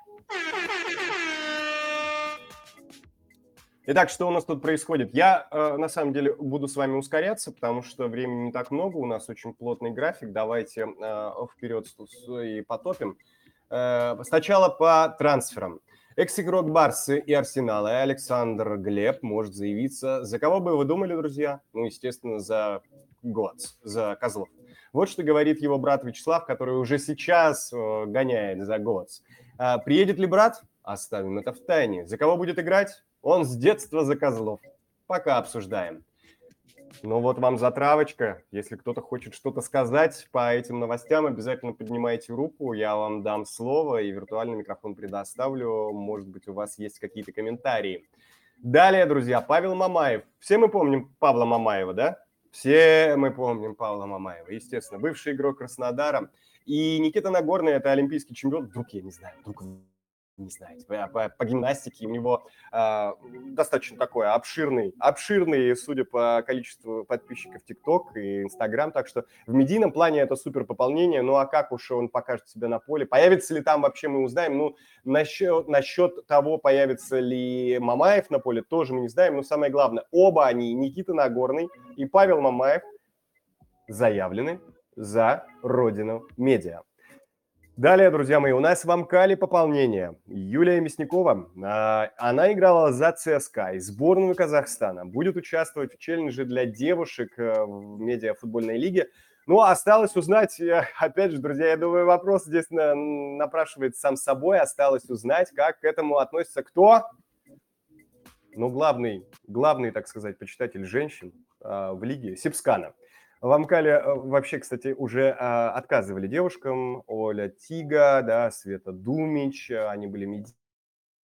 Итак, что у нас тут происходит? Я, э, на самом деле, буду с вами ускоряться, потому что времени не так много, у нас очень плотный график. Давайте э, вперед и потопим. Э, сначала по трансферам. Экс-игрок Барсы и Арсенала Александр Глеб может заявиться. За кого бы вы думали, друзья? Ну, естественно, за Гоц, за Козлов. Вот что говорит его брат Вячеслав, который уже сейчас гоняет за Гоц. Приедет ли брат? Оставим это в тайне. За кого будет играть? Он с детства за козлов. Пока обсуждаем. Ну вот вам затравочка. Если кто-то хочет что-то сказать по этим новостям, обязательно поднимайте руку, я вам дам слово и виртуальный микрофон предоставлю. Может быть, у вас есть какие-то комментарии. Далее, друзья, Павел Мамаев. Все мы помним Павла Мамаева, да? Все мы помним Павла Мамаева, естественно. Бывший игрок Краснодара. И Никита Нагорный – это олимпийский чемпион. Вдруг, я не знаю, вдруг не знаете, по, по, по гимнастике у него э, достаточно такой обширный, обширный, судя по количеству подписчиков ТикТок и Инстаграм, так что в медийном плане это супер пополнение, ну а как уж он покажет себя на поле, появится ли там вообще мы узнаем, ну насчет, насчет того, появится ли Мамаев на поле, тоже мы не знаем, но самое главное, оба они, Никита Нагорный и Павел Мамаев, заявлены за Родину Медиа. Далее, друзья мои, у нас в Амкале пополнение. Юлия Мясникова, а, она играла за ЦСКА и сборную Казахстана. Будет участвовать в челлендже для девушек э, в медиафутбольной лиге. Ну, осталось узнать, э, опять же, друзья, я думаю, вопрос здесь напрашивается сам собой. Осталось узнать, как к этому относится кто? Ну, главный, главный, так сказать, почитатель женщин а, в лиге Сипскана. В Амкале э, вообще, кстати, уже а, отказывали девушкам. Оля Тига, да, Света Думич, э, они были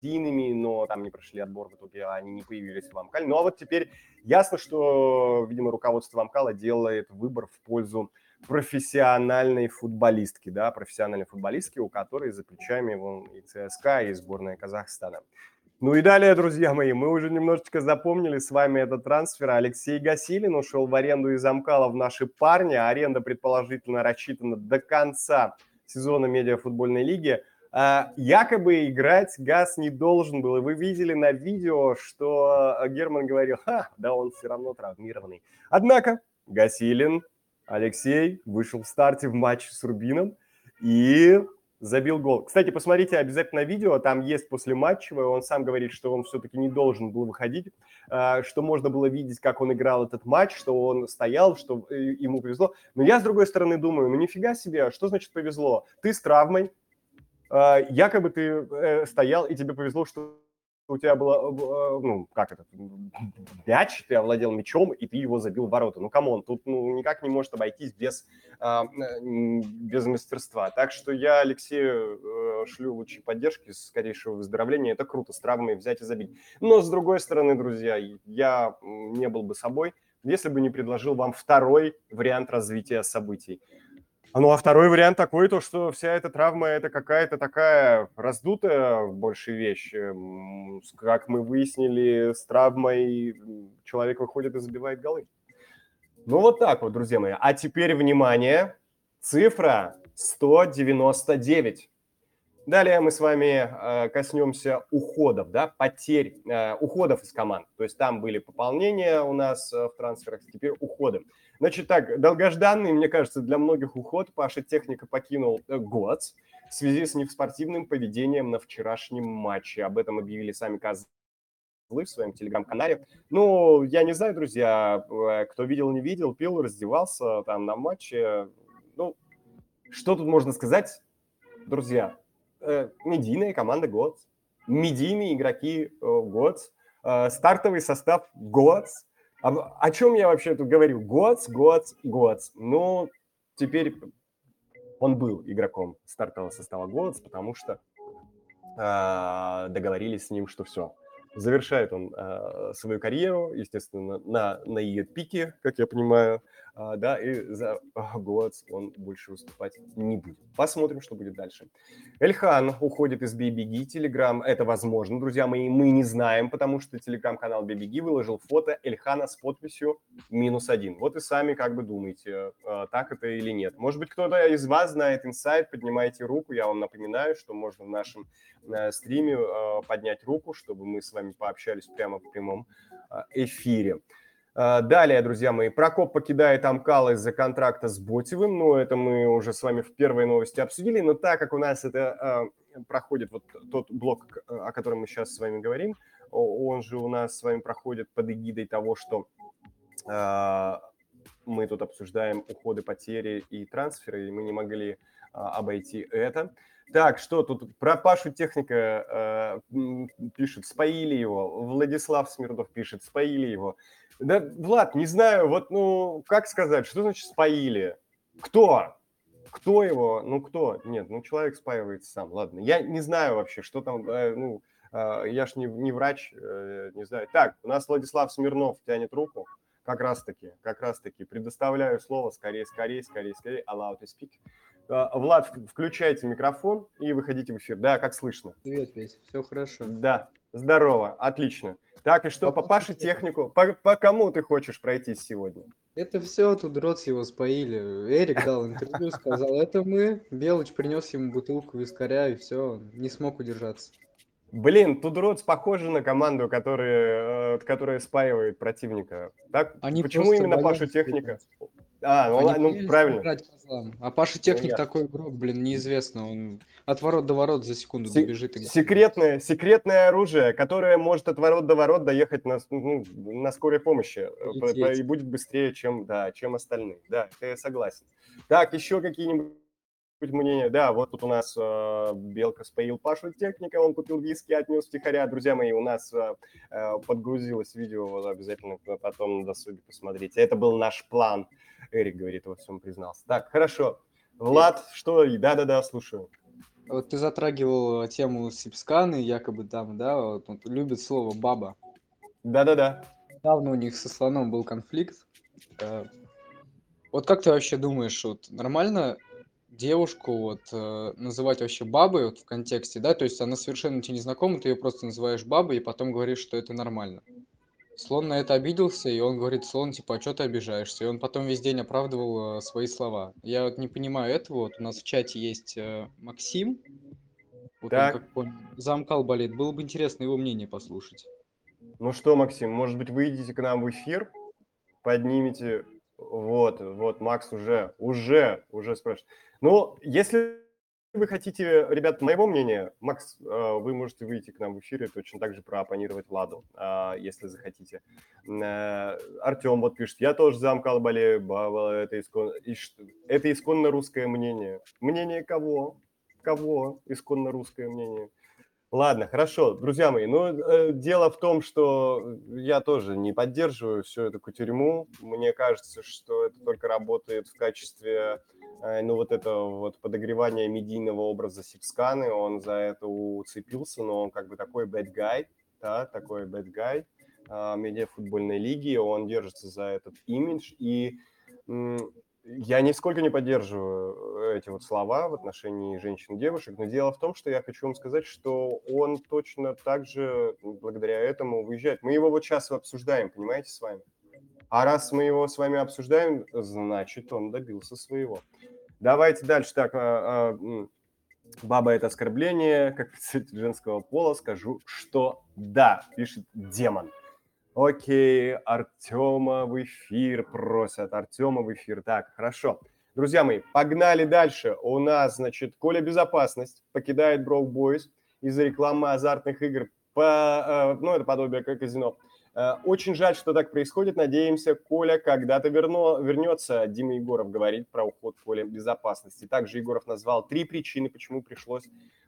медийными, но там не прошли отбор, в итоге они не появились в Амкале. Ну а вот теперь ясно, что, видимо, руководство Амкала делает выбор в пользу профессиональной футболистки, да, профессиональной футболистки, у которой за плечами вон и ЦСКА, и сборная Казахстана. Ну и далее, друзья мои, мы уже немножечко запомнили с вами этот трансфер. Алексей Гасилин ушел в аренду из Амкала в наши парни. Аренда предположительно рассчитана до конца сезона медиафутбольной лиги. А, якобы играть Газ не должен был. И вы видели на видео, что Герман говорил, ха, да он все равно травмированный. Однако Гасилин, Алексей, вышел в старте в матче с Рубином и забил гол. Кстати, посмотрите обязательно видео, там есть после матчевое, он сам говорит, что он все-таки не должен был выходить, а, что можно было видеть, как он играл этот матч, что он стоял, что э, ему повезло. Но я, с другой стороны, думаю, ну нифига себе, что значит повезло? Ты с травмой, а, якобы ты э, стоял, и тебе повезло, что у тебя было, э, ну, как это, мяч, ты овладел мячом, и ты его забил в ворота. Ну, come on, тут ну, никак не может обойтись без, а, без мастерства. Так что я Алексею э, шлю лучшие поддержки, скорейшего выздоровления. Это круто, с травмой взять и забить. Но, с другой стороны, друзья, я не был бы собой, если бы не предложил вам второй вариант развития событий. Ну, а второй вариант такой, то, что вся эта травма – это какая-то такая раздутая больше вещь. Эм, как мы выяснили, с травмой человек выходит и забивает голы. Ну, вот так вот, друзья мои. А теперь, внимание, цифра 199. Далее мы с вами э, коснемся уходов, да, потерь, э, уходов из команд. То есть там были пополнения у нас э, в трансферах, теперь уходы. Значит так, долгожданный, мне кажется, для многих уход Паша Техника покинул э, год в связи с неспортивным поведением на вчерашнем матче. Об этом объявили сами козлы в своем телеграм-канале. Ну, я не знаю, друзья, э, кто видел, не видел, пил, раздевался там на матче. Ну, что тут можно сказать, друзья? Э, медийная команда год, медийные игроки год, стартовый состав год – о, о чем я вообще тут говорю? Год, год, год. Ну, теперь он был игроком стартового состава Годс, потому что э, договорились с ним, что все, завершает он э, свою карьеру, естественно, на, на ее пике, как я понимаю, а, да, и за год он больше выступать не будет. Посмотрим, что будет дальше. Эльхан уходит из BBG, Телеграм, это возможно, друзья мои, мы не знаем, потому что телеграм-канал BBG выложил фото Эльхана с подписью минус один. Вот и сами как бы думаете, а, так это или нет. Может быть, кто-то из вас знает инсайт, поднимайте руку, я вам напоминаю, что можно в нашем э, стриме а, поднять руку, чтобы мы с вами пообщались прямо в прямом эфире. А, далее, друзья мои, Прокоп покидает Амкал из-за контракта с Ботевым. Ну, это мы уже с вами в первой новости обсудили. Но так как у нас это э, проходит вот тот блок, о котором мы сейчас с вами говорим, он же у нас с вами проходит под эгидой того, что мы тут обсуждаем уходы, потери и трансферы, и мы не могли обойти это. Так, что тут про Пашу Техника э, пишет, споили его. Владислав Смирдов пишет, споили его. Да, Влад, не знаю, вот, ну, как сказать, что значит споили? Кто? Кто его? Ну, кто? Нет, ну, человек спаивается сам, ладно. Я не знаю вообще, что там, э, ну, э, я ж не, не врач, э, не знаю. Так, у нас Владислав Смирнов тянет руку. Как раз-таки, как раз-таки. Предоставляю слово скорее, скорее, скорее, скорее. Allow to speak. Э, Влад, включайте микрофон и выходите в эфир. Да, как слышно? Привет, Весь, все хорошо. Да, здорово, отлично. Так, и что, по Паше технику? По, по кому ты хочешь пройтись сегодня? Это все, тут Роц его споили. Эрик дал интервью, сказал, это мы. Белыч принес ему бутылку вискаря, и все, не смог удержаться. Блин, Тудроц похожи на команду, которая, э, которая спаивает противника. Так? Они Почему именно Пашу техника? А, ну, ну правильно. А Паша Техник ну, такой игрок, блин, неизвестно. Он от ворот до ворот за секунду Се- добежит. И... Секретное, секретное оружие, которое может от ворот до ворот доехать на, ну, на скорой помощи. Лететь. И будет быстрее, чем, да, чем остальные. Да, я согласен. Так, еще какие-нибудь мнение, да, вот тут у нас э, Белка споил Пашу Техника, он купил виски, отнес втихаря. Друзья мои, у нас э, подгрузилось видео, обязательно потом на досуге посмотрите. Это был наш план. Эрик говорит, во всем признался. Так, хорошо. Влад, что? Да-да-да, слушаю. Вот ты затрагивал тему Сипсканы, якобы там, да, вот, вот, любит слово «баба». Да-да-да. Недавно у них со слоном был конфликт. Э, вот как ты вообще думаешь, вот нормально девушку вот э, называть вообще бабой вот в контексте, да, то есть она совершенно тебе не знакома, ты ее просто называешь бабой и потом говоришь, что это нормально. Слон на это обиделся, и он говорит, Слон, типа, а что ты обижаешься? И он потом весь день оправдывал э, свои слова. Я вот не понимаю этого. Вот у нас в чате есть э, Максим. Вот так. он, как понял, замкал болит. Было бы интересно его мнение послушать. Ну что, Максим, может быть, выйдете к нам в эфир, поднимите... Вот, вот, Макс уже, уже, уже спрашивает. Ну, если вы хотите, ребят, моего мнения, Макс, э, вы можете выйти к нам в эфире, точно так же проопонировать Владу, а, если захотите. Э, Артем вот пишет, я тоже замкал болею, это, искон... это исконно русское мнение. Мнение кого? Кого исконно русское мнение? Ладно, хорошо, друзья мои. Ну, э, дело в том, что я тоже не поддерживаю всю эту кутерьму. Мне кажется, что это только работает в качестве, ну, вот этого вот подогревания медийного образа Сипсканы. Он за это уцепился, но он как бы такой bad guy, да, такой bad guy э, медиафутбольной лиги. Он держится за этот имидж. И я нисколько не поддерживаю эти вот слова в отношении женщин и девушек, но дело в том, что я хочу вам сказать, что он точно так же благодаря этому выезжает. Мы его вот сейчас обсуждаем, понимаете, с вами. А раз мы его с вами обсуждаем, значит, он добился своего. Давайте дальше. Так, а, а, баба – это оскорбление, как представитель женского пола скажу, что да, пишет демон. Окей, Артема в эфир просят. Артема в эфир. Так, хорошо. Друзья мои, погнали дальше. У нас, значит, Коля Безопасность покидает Broke Boys из-за рекламы азартных игр. По, э, ну, это подобие казино. Э, очень жаль, что так происходит. Надеемся, Коля когда-то верно, вернется. Дима Егоров говорит про уход Коля Безопасности. Также Егоров назвал три причины, почему пришлось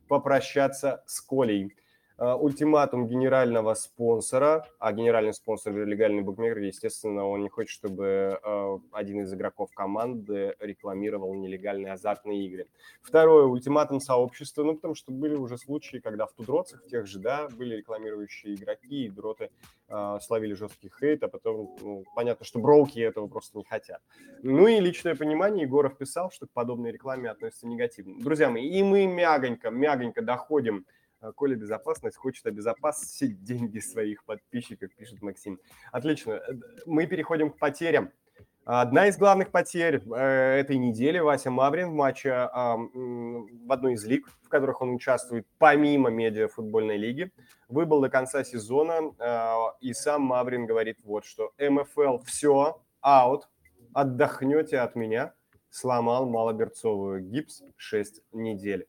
попрощаться с Колей. Э, ультиматум генерального спонсора, а генеральный спонсор легальный букмекер, естественно, он не хочет, чтобы э, один из игроков команды рекламировал нелегальные азартные игры. Второе, ультиматум сообщества, ну, потому что были уже случаи, когда в тудроцах тех же, да, были рекламирующие игроки, и дроты э, словили жесткий хейт, а потом, ну, понятно, что броуки этого просто не хотят. Ну и личное понимание, Егоров писал, что к подобной рекламе относится негативно. Друзья мои, и мы мягонько, мягонько доходим а, Коля Безопасность хочет обезопасить деньги своих подписчиков, пишет Максим. Отлично. Э, мы переходим к потерям. Одна из главных потерь э, этой недели Вася Маврин в матче э, в одной из лиг, в которых он участвует помимо медиа футбольной лиги, выбыл до конца сезона, э, и сам Маврин говорит вот что МФЛ все, аут, отдохнете от меня, сломал малоберцовую гипс 6 недель.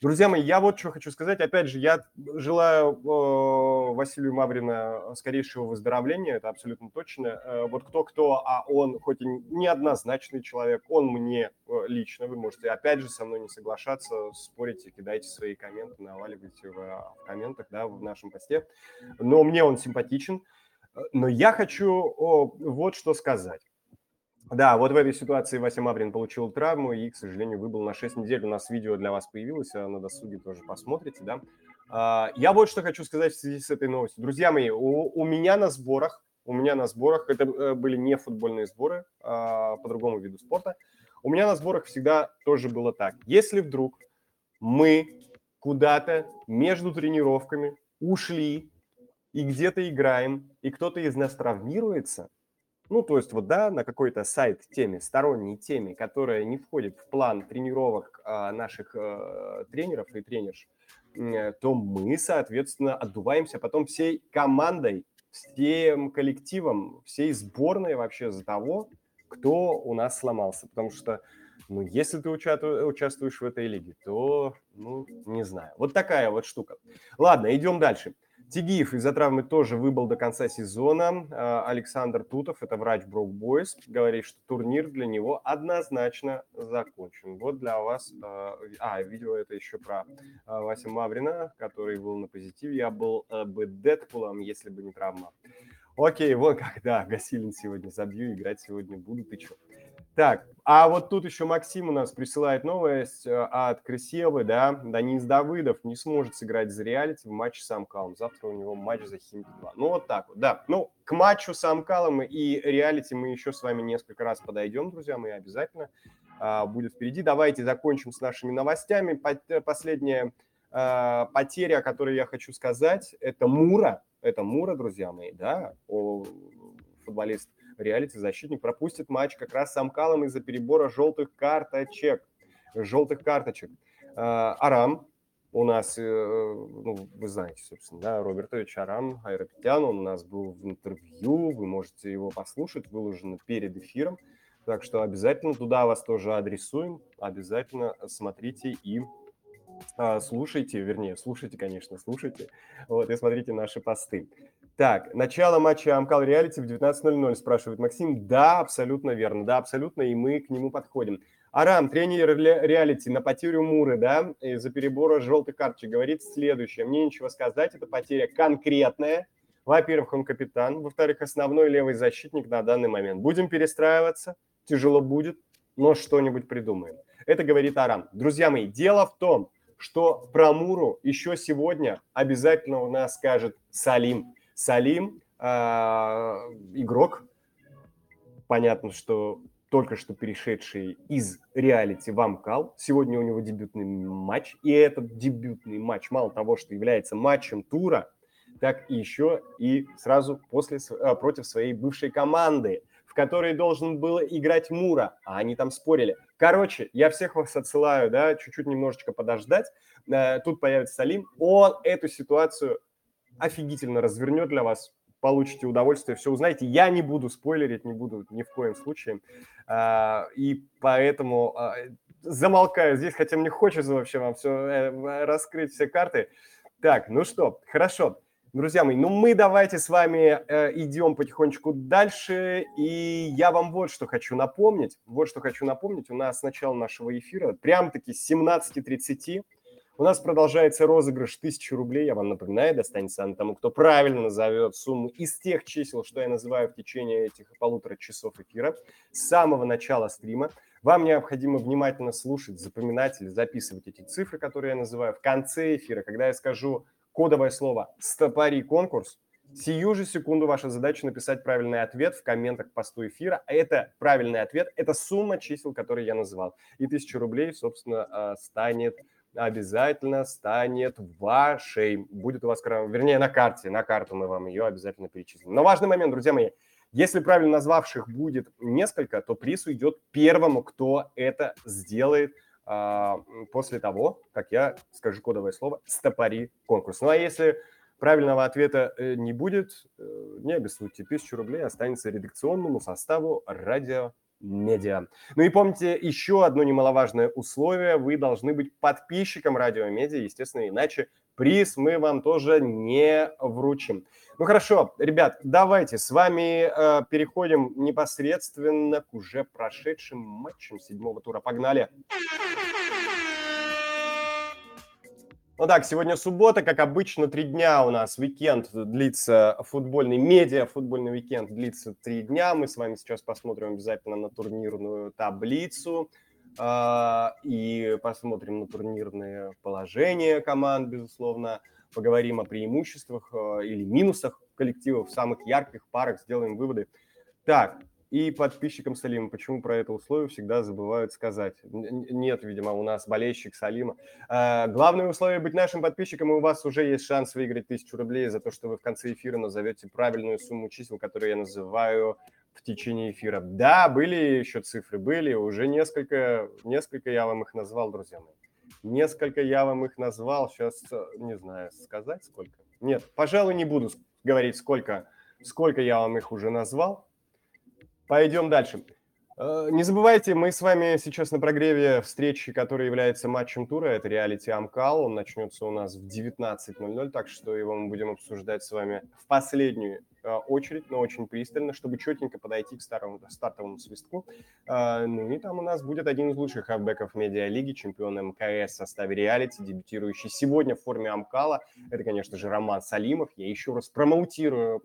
Друзья мои, я вот что хочу сказать. Опять же, я желаю э, Василию Маврина скорейшего выздоровления, это абсолютно точно. Э, вот кто-кто, а он хоть и неоднозначный человек, он мне э, лично, вы можете опять же со мной не соглашаться, спорите, кидайте свои комменты, наваливайте в, в комментах, да, в нашем посте. Но мне он симпатичен. Но я хочу о, вот что сказать. Да, вот в этой ситуации Вася Маврин получил травму и, к сожалению, выбыл на 6 недель. У нас видео для вас появилось, а на досуге тоже посмотрите, да. А, я вот что хочу сказать в связи с этой новостью. Друзья мои, у, у меня на сборах, у меня на сборах, это э, были не футбольные сборы, а по другому виду спорта, у меня на сборах всегда тоже было так. Если вдруг мы куда-то между тренировками ушли и где-то играем, и кто-то из нас травмируется – ну, то есть вот, да, на какой-то сайт теме, сторонней теме, которая не входит в план тренировок а, наших а, тренеров и тренерш, э, то мы, соответственно, отдуваемся потом всей командой, всем коллективом, всей сборной вообще за того, кто у нас сломался. Потому что, ну, если ты участвуешь в этой лиге, то, ну, не знаю. Вот такая вот штука. Ладно, идем дальше. Тигиев из-за травмы тоже выбыл до конца сезона. А, Александр Тутов, это врач Брок Бойс, говорит, что турнир для него однозначно закончен. Вот для вас... А, а видео это еще про а, Вася Маврина, который был на позитиве. Я был э, бы Дэдпулом, если бы не травма. Окей, вот как, да, Гасилин сегодня забью, играть сегодня буду, ты чё? Так, а вот тут еще Максим у нас присылает новость э, от Крысевы, да, Данис Давыдов не сможет сыграть за реалити в матче с Амкалом. Завтра у него матч за Химки 2. Ну, вот так вот, да. Ну, к матчу с Амкалом и реалити мы еще с вами несколько раз подойдем, друзья мои, обязательно а, будет впереди. Давайте закончим с нашими новостями. Э, последняя а, потеря, о которой я хочу сказать, это Мура. Это Мура, друзья мои, да, о, футболист реалити-защитник пропустит матч как раз с Амкалом из-за перебора желтых карточек. Желтых карточек. А, Арам у нас, э, ну, вы знаете, собственно, да, Робертович Арам Айрапетян, он у нас был в интервью, вы можете его послушать, выложено перед эфиром, так что обязательно туда вас тоже адресуем, обязательно смотрите и а, слушайте, вернее, слушайте, конечно, слушайте, вот, и смотрите наши посты. Так, начало матча Амкал Реалити в 19.00, спрашивает Максим. Да, абсолютно верно, да, абсолютно, и мы к нему подходим. Арам, тренер ре- реалити на потерю Муры, да, из-за перебора желтой карточки, говорит следующее. Мне нечего сказать, это потеря конкретная. Во-первых, он капитан. Во-вторых, основной левый защитник на данный момент. Будем перестраиваться, тяжело будет, но что-нибудь придумаем. Это говорит Арам. Друзья мои, дело в том, что про Муру еще сегодня обязательно у нас скажет Салим. Салим, э, игрок, понятно, что только что перешедший из реалити в Амкал. Сегодня у него дебютный матч. И этот дебютный матч, мало того, что является матчем тура, так и еще и сразу после, э, против своей бывшей команды, в которой должен был играть Мура, а они там спорили. Короче, я всех вас отсылаю, да, чуть-чуть немножечко подождать. Э, Тут появится Салим. Он эту ситуацию офигительно развернет для вас, получите удовольствие, все узнаете. Я не буду спойлерить, не буду ни в коем случае. А, И поэтому а, замолкаю здесь, хотя мне хочется вообще вам все раскрыть, все карты. Так, ну что, хорошо. Друзья мои, ну мы давайте с вами э, идем потихонечку дальше, и я вам вот что хочу напомнить, вот что хочу напомнить, у нас с начала нашего эфира, прям-таки с 17.30, у нас продолжается розыгрыш 1000 рублей, я вам напоминаю, достанется она тому, кто правильно назовет сумму из тех чисел, что я называю в течение этих полутора часов эфира, с самого начала стрима. Вам необходимо внимательно слушать, запоминать или записывать эти цифры, которые я называю в конце эфира, когда я скажу кодовое слово «стопори конкурс», Сию же секунду ваша задача написать правильный ответ в комментах к посту эфира. А это правильный ответ, это сумма чисел, которые я называл. И 1000 рублей, собственно, а, станет обязательно станет вашей. Будет у вас, вернее, на карте, на карту мы вам ее обязательно перечислим. Но важный момент, друзья мои, если правильно назвавших будет несколько, то приз уйдет первому, кто это сделает а, после того, как я скажу кодовое слово «стопори конкурс». Ну а если правильного ответа э, не будет, э, не обессудьте, 1000 рублей останется редакционному составу радио медиа. Ну и помните еще одно немаловажное условие. Вы должны быть подписчиком радио медиа, естественно, иначе приз мы вам тоже не вручим. Ну хорошо, ребят, давайте с вами э, переходим непосредственно к уже прошедшим матчам седьмого тура. Погнали! Ну так, сегодня суббота, как обычно, три дня у нас уикенд длится, футбольный медиа, футбольный уикенд длится три дня. Мы с вами сейчас посмотрим обязательно на турнирную таблицу э, и посмотрим на турнирные положения команд, безусловно. Поговорим о преимуществах э, или минусах коллективов, самых ярких парах, сделаем выводы. Так, и подписчикам Салима. Почему про это условие всегда забывают сказать? Нет, видимо, у нас болельщик Салима. А, главное условие быть нашим подписчиком, и у вас уже есть шанс выиграть тысячу рублей за то, что вы в конце эфира назовете правильную сумму чисел, которые я называю в течение эфира. Да, были еще цифры, были, уже несколько, несколько я вам их назвал, друзья мои. Несколько я вам их назвал, сейчас не знаю, сказать сколько. Нет, пожалуй, не буду говорить, сколько, сколько я вам их уже назвал. Пойдем дальше. Э, не забывайте, мы с вами сейчас на прогреве встречи, которая является матчем тура. Это реалити Амкал. Он начнется у нас в 19.00, так что его мы будем обсуждать с вами в последнюю очередь, но очень пристально, чтобы четенько подойти к старому, стартовому свистку. Э, ну и там у нас будет один из лучших хавбеков медиалиги, чемпион МКС в составе реалити, дебютирующий сегодня в форме Амкала. Это, конечно же, Роман Салимов. Я еще раз промоутирую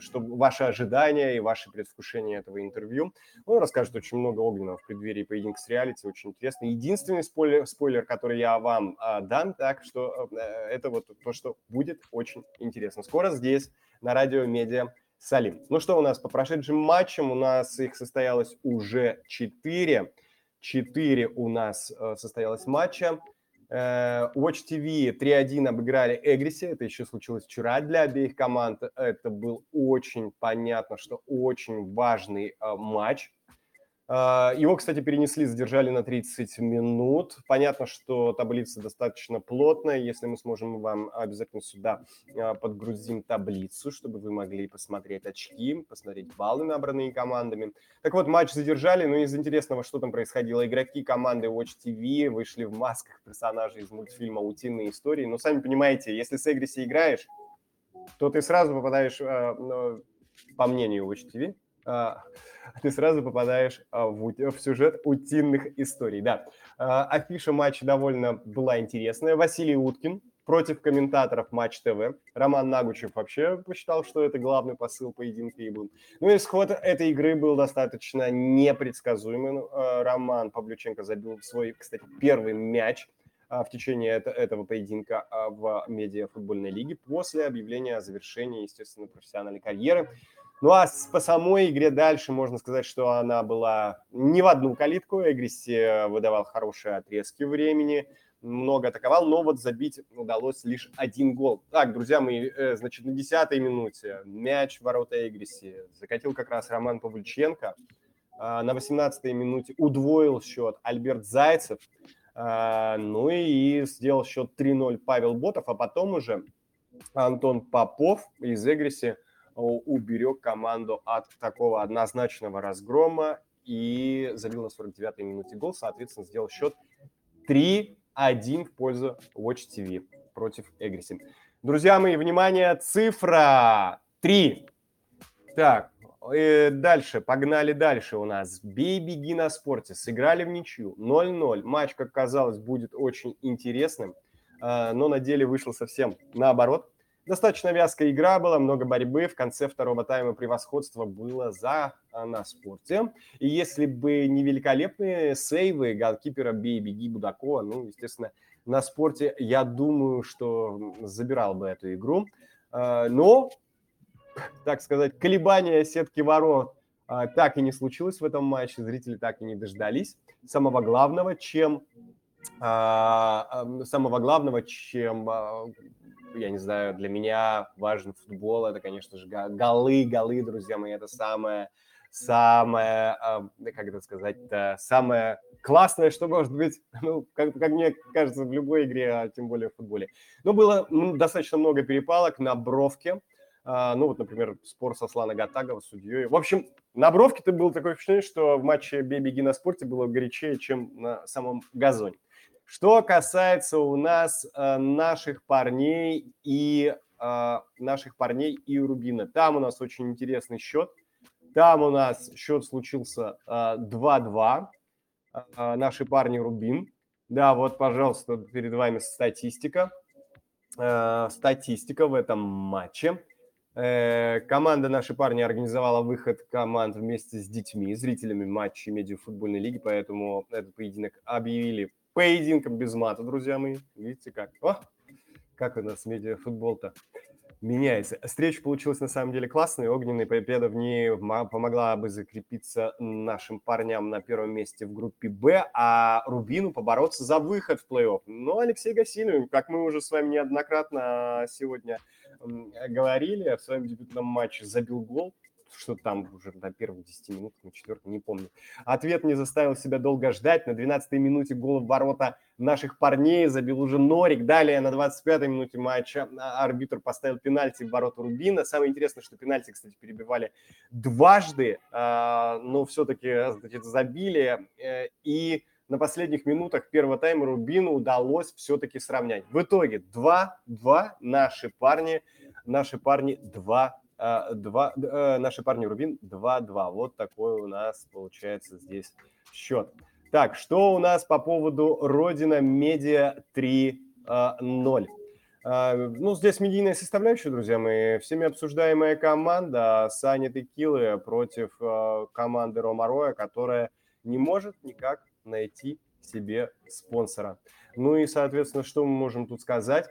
чтобы ваши ожидания и ваши предвкушения этого интервью. Он расскажет очень много огненного в преддверии поединка с реалити, очень интересно. Единственный спойлер, спойлер который я вам а, дам, так что э, это вот то, что будет очень интересно. Скоро здесь, на радио Медиа Салим. Ну что у нас по прошедшим матчам? У нас их состоялось уже 4. 4 у нас э, состоялось матча. Э, Watch TV 3-1 обыграли Эгриси. Это еще случилось вчера для обеих команд. Это был очень понятно, что очень важный э, матч. Э, его, кстати, перенесли, задержали на 30 минут. Понятно, что таблица достаточно плотная. Если мы сможем, вам обязательно сюда подгрузим таблицу, чтобы вы могли посмотреть очки, посмотреть баллы, набранные командами. Так вот, матч задержали, но из интересного, что там происходило. Игроки команды Watch TV вышли в масках персонажей из мультфильма «Утиные истории». Но сами понимаете, если с Эгриси играешь, то ты сразу попадаешь, по мнению Watch TV, а, ты сразу попадаешь а, в, в сюжет утиных историй. Да, а, афиша матча довольно была интересная. Василий Уткин против комментаторов Матч ТВ. Роман Нагучев вообще посчитал, что это главный посыл поединка и был. Ну, исход этой игры был достаточно непредсказуемым. Роман Павлюченко забил свой, кстати, первый мяч в течение этого поединка в медиафутбольной лиге после объявления о завершении, естественно, профессиональной карьеры. Ну а по самой игре дальше можно сказать, что она была не в одну калитку. Эгриси выдавал хорошие отрезки времени, много атаковал, но вот забить удалось лишь один гол. Так, друзья мои, э, значит, на 10-й минуте мяч в ворота Эгриси закатил как раз Роман Павлюченко. А, на 18-й минуте удвоил счет Альберт Зайцев. А, ну и сделал счет 3-0 Павел Ботов, а потом уже Антон Попов из Эгриси уберег команду от такого однозначного разгрома и забил на 49-й минуте гол, соответственно, сделал счет 3-1 в пользу Watch TV против Эгриси. Друзья мои, внимание, цифра 3. Так, э, дальше, погнали дальше у нас. Бей, беги на спорте. Сыграли в ничью. 0-0. Матч, как казалось, будет очень интересным, э, но на деле вышел совсем наоборот. Достаточно вязкая игра была, много борьбы. В конце второго тайма превосходство было за а, на спорте. И если бы не великолепные сейвы голкипера Бей Беги Будакова, ну, естественно, на спорте, я думаю, что забирал бы эту игру. А, но, так сказать, колебания сетки ворот а, так и не случилось в этом матче. Зрители так и не дождались самого главного, чем самого главного, чем я не знаю, для меня важен футбол, это, конечно же, голы, голы, друзья мои, это самое, самое, как это сказать, самое классное, что может быть, ну, как, как мне кажется, в любой игре, а тем более в футболе. Но было достаточно много перепалок на бровке, а, ну, вот, например, спор со Слана Гатагова, судьей. В общем, на бровке-то было такое впечатление, что в матче «Бей-беги на спорте» было горячее, чем на самом газоне. Что касается у нас э, наших парней и э, наших парней и Рубина, там у нас очень интересный счет. Там у нас счет случился э, 2-2. Э, наши парни Рубин. Да, вот, пожалуйста, перед вами статистика. Э, статистика в этом матче. Э, команда «Наши парни» организовала выход команд вместе с детьми, зрителями матчей медиафутбольной лиги, поэтому этот поединок объявили поединком без мата, друзья мои. Видите как? О, как у нас медиафутбол-то меняется. Встреча получилась на самом деле классной. Огненная победа в ней помогла бы закрепиться нашим парням на первом месте в группе «Б», а Рубину побороться за выход в плей-офф. Но Алексей Гасилин, как мы уже с вами неоднократно сегодня говорили, в своем дебютном матче забил гол что там уже на первых 10 минутах, на четвертой, не помню. Ответ не заставил себя долго ждать. На 12-й минуте гол в ворота наших парней забил уже Норик. Далее на 25-й минуте матча арбитр поставил пенальти в ворота Рубина. Самое интересное, что пенальти, кстати, перебивали дважды, а, но все-таки забили. Э, и на последних минутах первого тайма Рубину удалось все-таки сравнять. В итоге 2-2 наши парни, наши парни 2 а, два, э, наши парни Рубин 2-2. Вот такой у нас получается здесь счет. Так, что у нас по поводу Родина Медиа 3-0? А, ну, здесь медийная составляющая, друзья мои. Всеми обсуждаемая команда Сани Текилы против а, команды Рома Роя, которая не может никак найти себе спонсора. Ну и, соответственно, что мы можем тут сказать?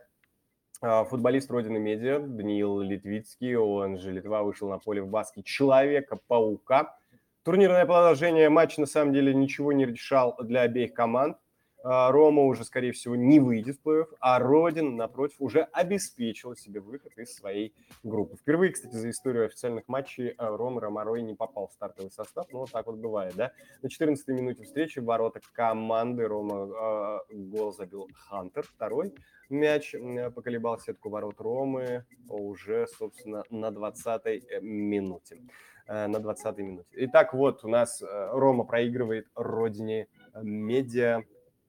А, футболист Родины Медиа Даниил Литвицкий, он же Литва, вышел на поле в баске Человека-паука. Турнирное положение матч на самом деле ничего не решал для обеих команд. А, Рома уже, скорее всего, не выйдет в плей-офф, а Родин, напротив, уже обеспечил себе выход из своей группы. Впервые, кстати, за историю официальных матчей а, Рома Ромарой не попал в стартовый состав, но вот так вот бывает, да. На 14-й минуте встречи в ворота команды Рома э, гол забил Хантер, второй мяч поколебал сетку ворот Ромы уже, собственно, на 20-й э, минуте. Э, на 20-й минуте. Итак, вот у нас э, Рома проигрывает Родине Медиа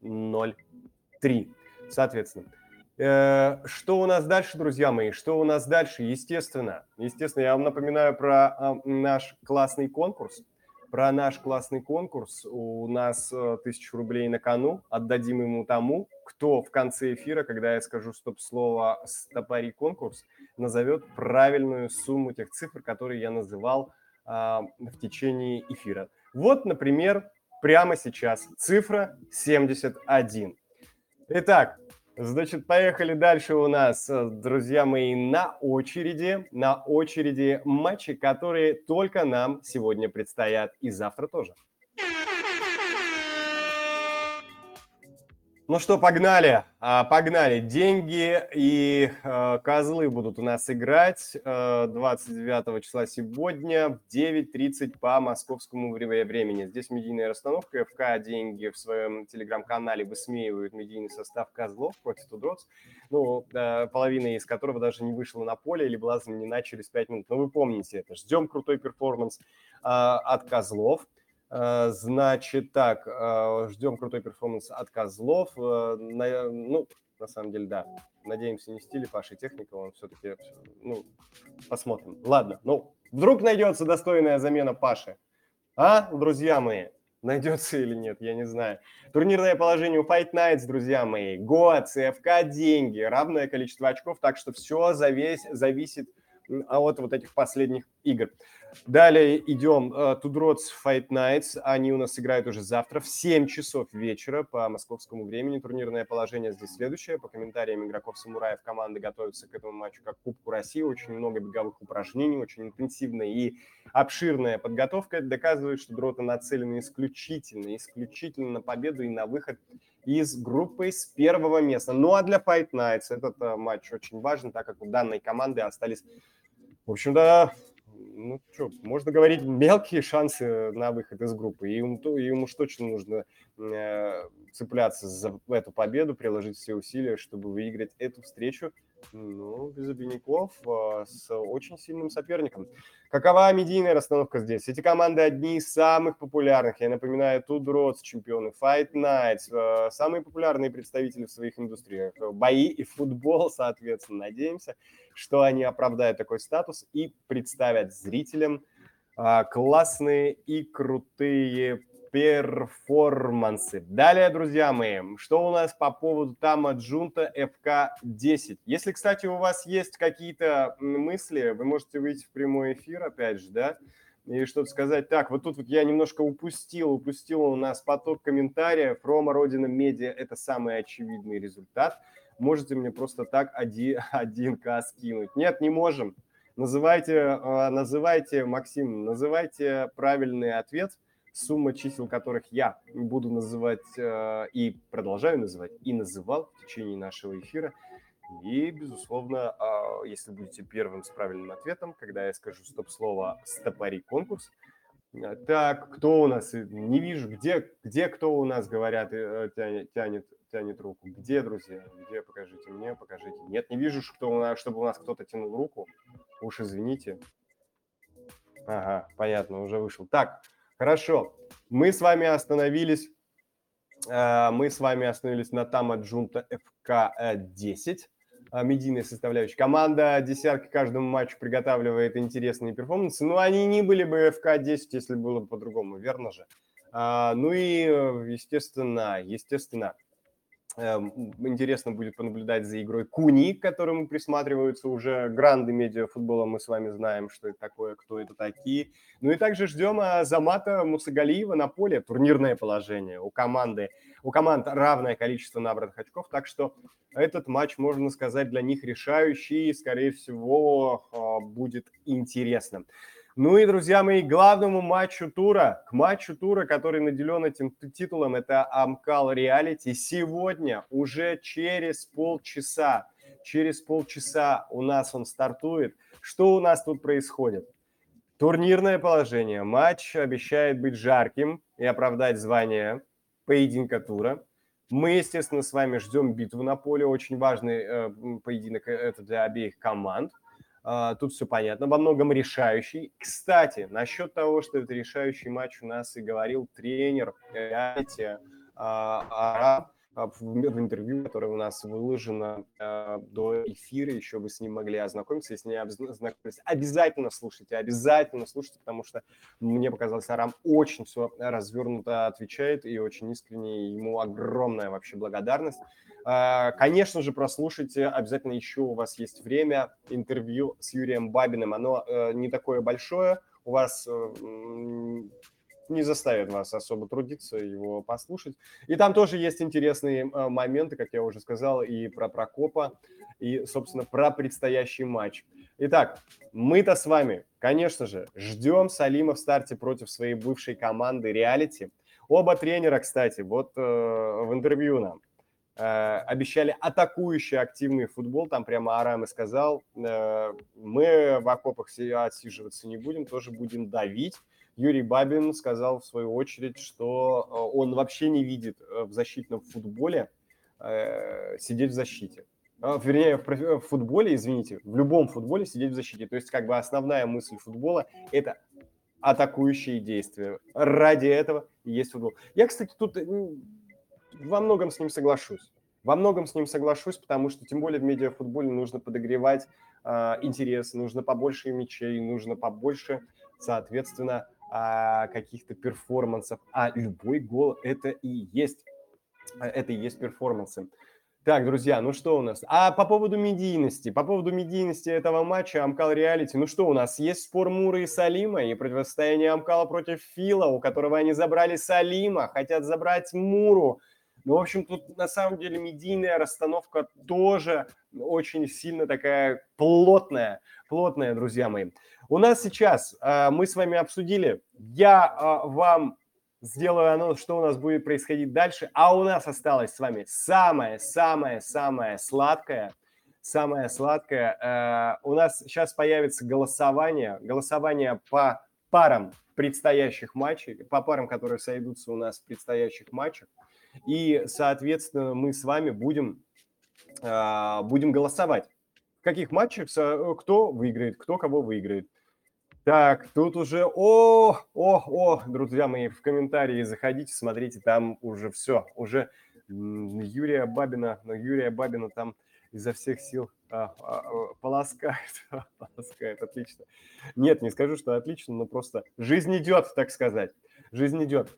0-3. Соответственно, Э, Что у нас дальше, друзья мои? Что у нас дальше? Естественно, естественно, я вам напоминаю про а, наш классный конкурс. Про наш классный конкурс. У нас э, тысячу рублей на кону. Отдадим ему тому, кто в конце эфира, когда я скажу стоп-слово «стопари конкурс», назовет правильную сумму тех цифр, которые я называл а, в течение эфира. Вот, например, прямо сейчас цифра 71. Итак, Значит, поехали дальше у нас, э, друзья мои, на очереди, на очереди матчи, которые только нам сегодня предстоят и завтра тоже. Ну что, погнали, А, погнали. Деньги и э, козлы будут у нас играть э, 29 числа сегодня в 9.30 по московскому вре- времени. Здесь медийная расстановка. ФК «Деньги» в своем телеграм-канале высмеивают медийный состав козлов против Тудроц, ну, э, половина из которого даже не вышла на поле или была заменена через 5 минут. Но вы помните это. Ждем крутой перформанс э, от козлов. Э, Значит, так, э, ждем крутой перформанс от Козлов. Э, Ну, на самом деле, да. Надеемся, не в стиле Паши Техника, он все-таки, ну, посмотрим. Ладно, ну, вдруг найдется достойная замена Паши. А, друзья мои, найдется или нет, я не знаю. Турнирное положение у Fight Nights, друзья мои. Год, ЦФК, деньги, равное количество очков, так что все завесь, зависит от вот этих последних игр. Далее идем. э, Тудроц Fight Nights. Они у нас играют уже завтра в 7 часов вечера по московскому времени. Турнирное положение здесь следующее. По комментариям игроков самураев команды готовятся к этому матчу как Кубку России. Очень много беговых упражнений, очень интенсивная и обширная подготовка. Это доказывает, что дроты нацелены исключительно, исключительно на победу и на выход из группы с первого места. Ну а для Fight Nights этот э, матч очень важен, так как у данной команды остались, в общем-то, ну что, можно говорить, мелкие шансы на выход из группы. И им, то- им уж точно нужно э, цепляться за эту победу, приложить все усилия, чтобы выиграть эту встречу, ну, без обиняков, э, с очень сильным соперником. Какова медийная расстановка здесь? Эти команды одни из самых популярных. Я напоминаю, тут Rods, чемпионы, Fight Nights, э, самые популярные представители в своих индустриях. Бои и футбол, соответственно. Надеемся, что они оправдают такой статус и представят зрителям а, классные и крутые перформансы. Далее, друзья мои, что у нас по поводу Тама Джунта ФК-10? Если, кстати, у вас есть какие-то мысли, вы можете выйти в прямой эфир, опять же, да, и что-то сказать. Так, вот тут вот я немножко упустил, упустил у нас поток комментариев. Рома Родина Медиа – это самый очевидный результат. Можете мне просто так один, один к скинуть? Нет, не можем. Называйте, э, называйте, Максим, называйте правильный ответ, сумма чисел которых я буду называть э, и продолжаю называть, и называл в течение нашего эфира. И, безусловно, а, если будете первым с правильным ответом, когда я скажу стоп-слово «стопари конкурс», э, так, кто у нас? Э, Не вижу, где, где кто у нас, говорят, э, тянет, тянет, тянет руку. Где, друзья? Где? Покажите мне, покажите. Нет, не вижу, что у нас, чтобы у нас кто-то тянул руку. Уж извините. Ага, понятно, уже вышел. Так, хорошо. Мы с вами остановились. э, Мы с вами остановились на Тама Джунта ФК-10 э, медийной составляющей. Команда десятки каждому матчу приготавливает интересные перформансы. Но они не были бы ФК-10, если было бы по-другому, верно же? А, Ну и, э, естественно, естественно, Интересно будет понаблюдать за игрой Куни, к которому присматриваются уже гранды медиафутбола. Мы с вами знаем, что это такое, кто это такие. Ну и также ждем Замата Мусагалиева на поле. Турнирное положение у команды. У команд равное количество набранных очков, так что этот матч, можно сказать, для них решающий. и, Скорее всего, будет интересным. Ну и, друзья мои, главному матчу тура, к матчу тура, который наделен этим титулом, это Амкал Реалити. Сегодня, уже через полчаса, через полчаса у нас он стартует. Что у нас тут происходит? Турнирное положение. Матч обещает быть жарким и оправдать звание поединка тура. Мы, естественно, с вами ждем битву на поле. Очень важный э, поединок э, это для обеих команд. А, Тут все понятно, во многом решающий. Кстати, насчет того, что это решающий матч, у нас и говорил тренер реалити а, Араб. А, в, интервью, которое у нас выложено э, до эфира, еще вы с ним могли ознакомиться. Если не ознакомились, обязательно слушайте, обязательно слушайте, потому что мне показалось, Арам очень все развернуто отвечает и очень искренне ему огромная вообще благодарность. Э, конечно же, прослушайте, обязательно еще у вас есть время, интервью с Юрием Бабиным, оно э, не такое большое, у вас э, не заставит вас особо трудиться его послушать. И там тоже есть интересные э, моменты, как я уже сказал, и про Прокопа, и, собственно, про предстоящий матч. Итак, мы-то с вами, конечно же, ждем Салима в старте против своей бывшей команды Реалити. Оба тренера, кстати, вот э, в интервью нам э, обещали атакующий активный футбол. Там прямо Арам и сказал, э, мы в окопах отсиживаться не будем, тоже будем давить. Юрий Бабин сказал в свою очередь, что э, он вообще не видит э, в защитном футболе э, сидеть в защите. Вернее, в футболе, извините, в любом футболе сидеть в защите. То есть как бы основная мысль футбола – это атакующие действия. Ради этого есть футбол. Я, кстати, тут во многом с ним соглашусь. Во многом с ним соглашусь, потому что тем более в медиафутболе нужно подогревать э, интерес, нужно побольше мячей, нужно побольше, соответственно, а, каких-то перформансов, а любой гол это и есть, а, это и есть перформансы. Так, друзья, ну что у нас? А по поводу медийности, по поводу медийности этого матча Амкал Реалити, ну что у нас? Есть спор Мура и Салима и противостояние Амкала против Фила, у которого они забрали Салима, хотят забрать Муру. Ну, в общем, тут на самом деле медийная расстановка тоже очень сильно такая плотная, плотная, друзья мои. У нас сейчас э, мы с вами обсудили, я э, вам сделаю анонс, что у нас будет происходить дальше, а у нас осталось с вами самое-самое-самое сладкое, самое сладкое. Э, у нас сейчас появится голосование, голосование по парам предстоящих матчей, по парам, которые сойдутся у нас в предстоящих матчах. И, соответственно, мы с вами будем, будем голосовать каких матчах кто выиграет, кто кого выиграет. Так, тут уже, о, о, о, друзья мои, в комментарии заходите, смотрите, там уже все, уже Юрия Бабина, но Юрия Бабина там изо всех сил а, а, а полоскает, полоскает, отлично. Нет, не скажу, что отлично, но просто жизнь идет, так сказать, жизнь идет.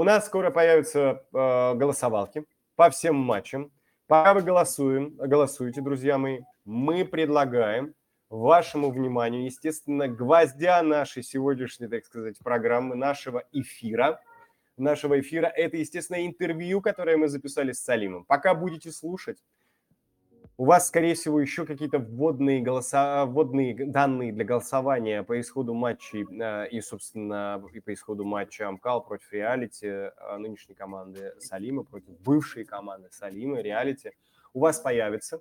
У нас скоро появятся э, голосовалки по всем матчам. Пока вы голосуем, голосуете, друзья мои, мы предлагаем вашему вниманию, естественно, гвоздя нашей сегодняшней, так сказать, программы, нашего эфира. Нашего эфира это, естественно, интервью, которое мы записали с Салимом. Пока будете слушать, у вас, скорее всего, еще какие-то вводные, голоса, вводные данные для голосования по исходу матчей э, и, собственно, и по исходу матча Амкал против Реалити, э, нынешней команды Салима против бывшей команды Салима, Реалити, у вас появится.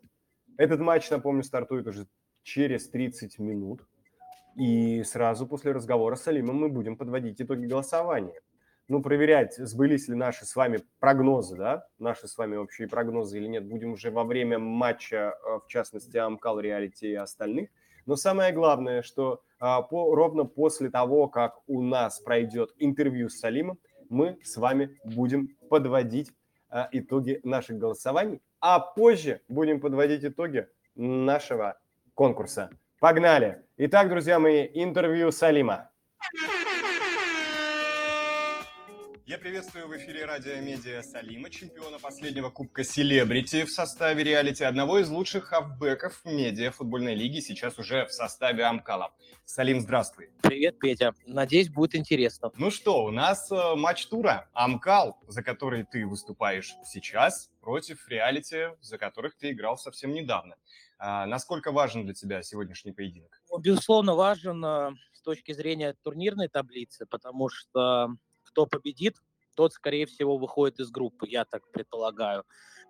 Этот матч, напомню, стартует уже через 30 минут. И сразу после разговора с Алимом мы будем подводить итоги голосования. Ну, проверять, сбылись ли наши с вами прогнозы, да, наши с вами общие прогнозы или нет, будем уже во время матча, э, в частности, Амкал, Реалити и остальных. Но самое главное, что а, по, ровно после того, как у нас пройдет интервью с Салимом, мы с вами будем подводить а, итоги наших голосований а позже будем подводить итоги нашего конкурса. Погнали! Итак, друзья мои, интервью Салима. Я приветствую в эфире радио Медиа Салима, чемпиона последнего Кубка Селебрити в составе реалити, одного из лучших хавбеков медиа футбольной лиги, сейчас уже в составе Амкала. Салим, здравствуй. Привет, Петя. Надеюсь, будет интересно. Ну что, у нас э, матч тура. Амкал, за который ты выступаешь сейчас, против реалити, за которых ты играл совсем недавно. А, насколько важен для тебя сегодняшний поединок? Безусловно, важен э, с точки зрения турнирной таблицы, потому что кто победит, тот, скорее всего, выходит из группы, я так предполагаю.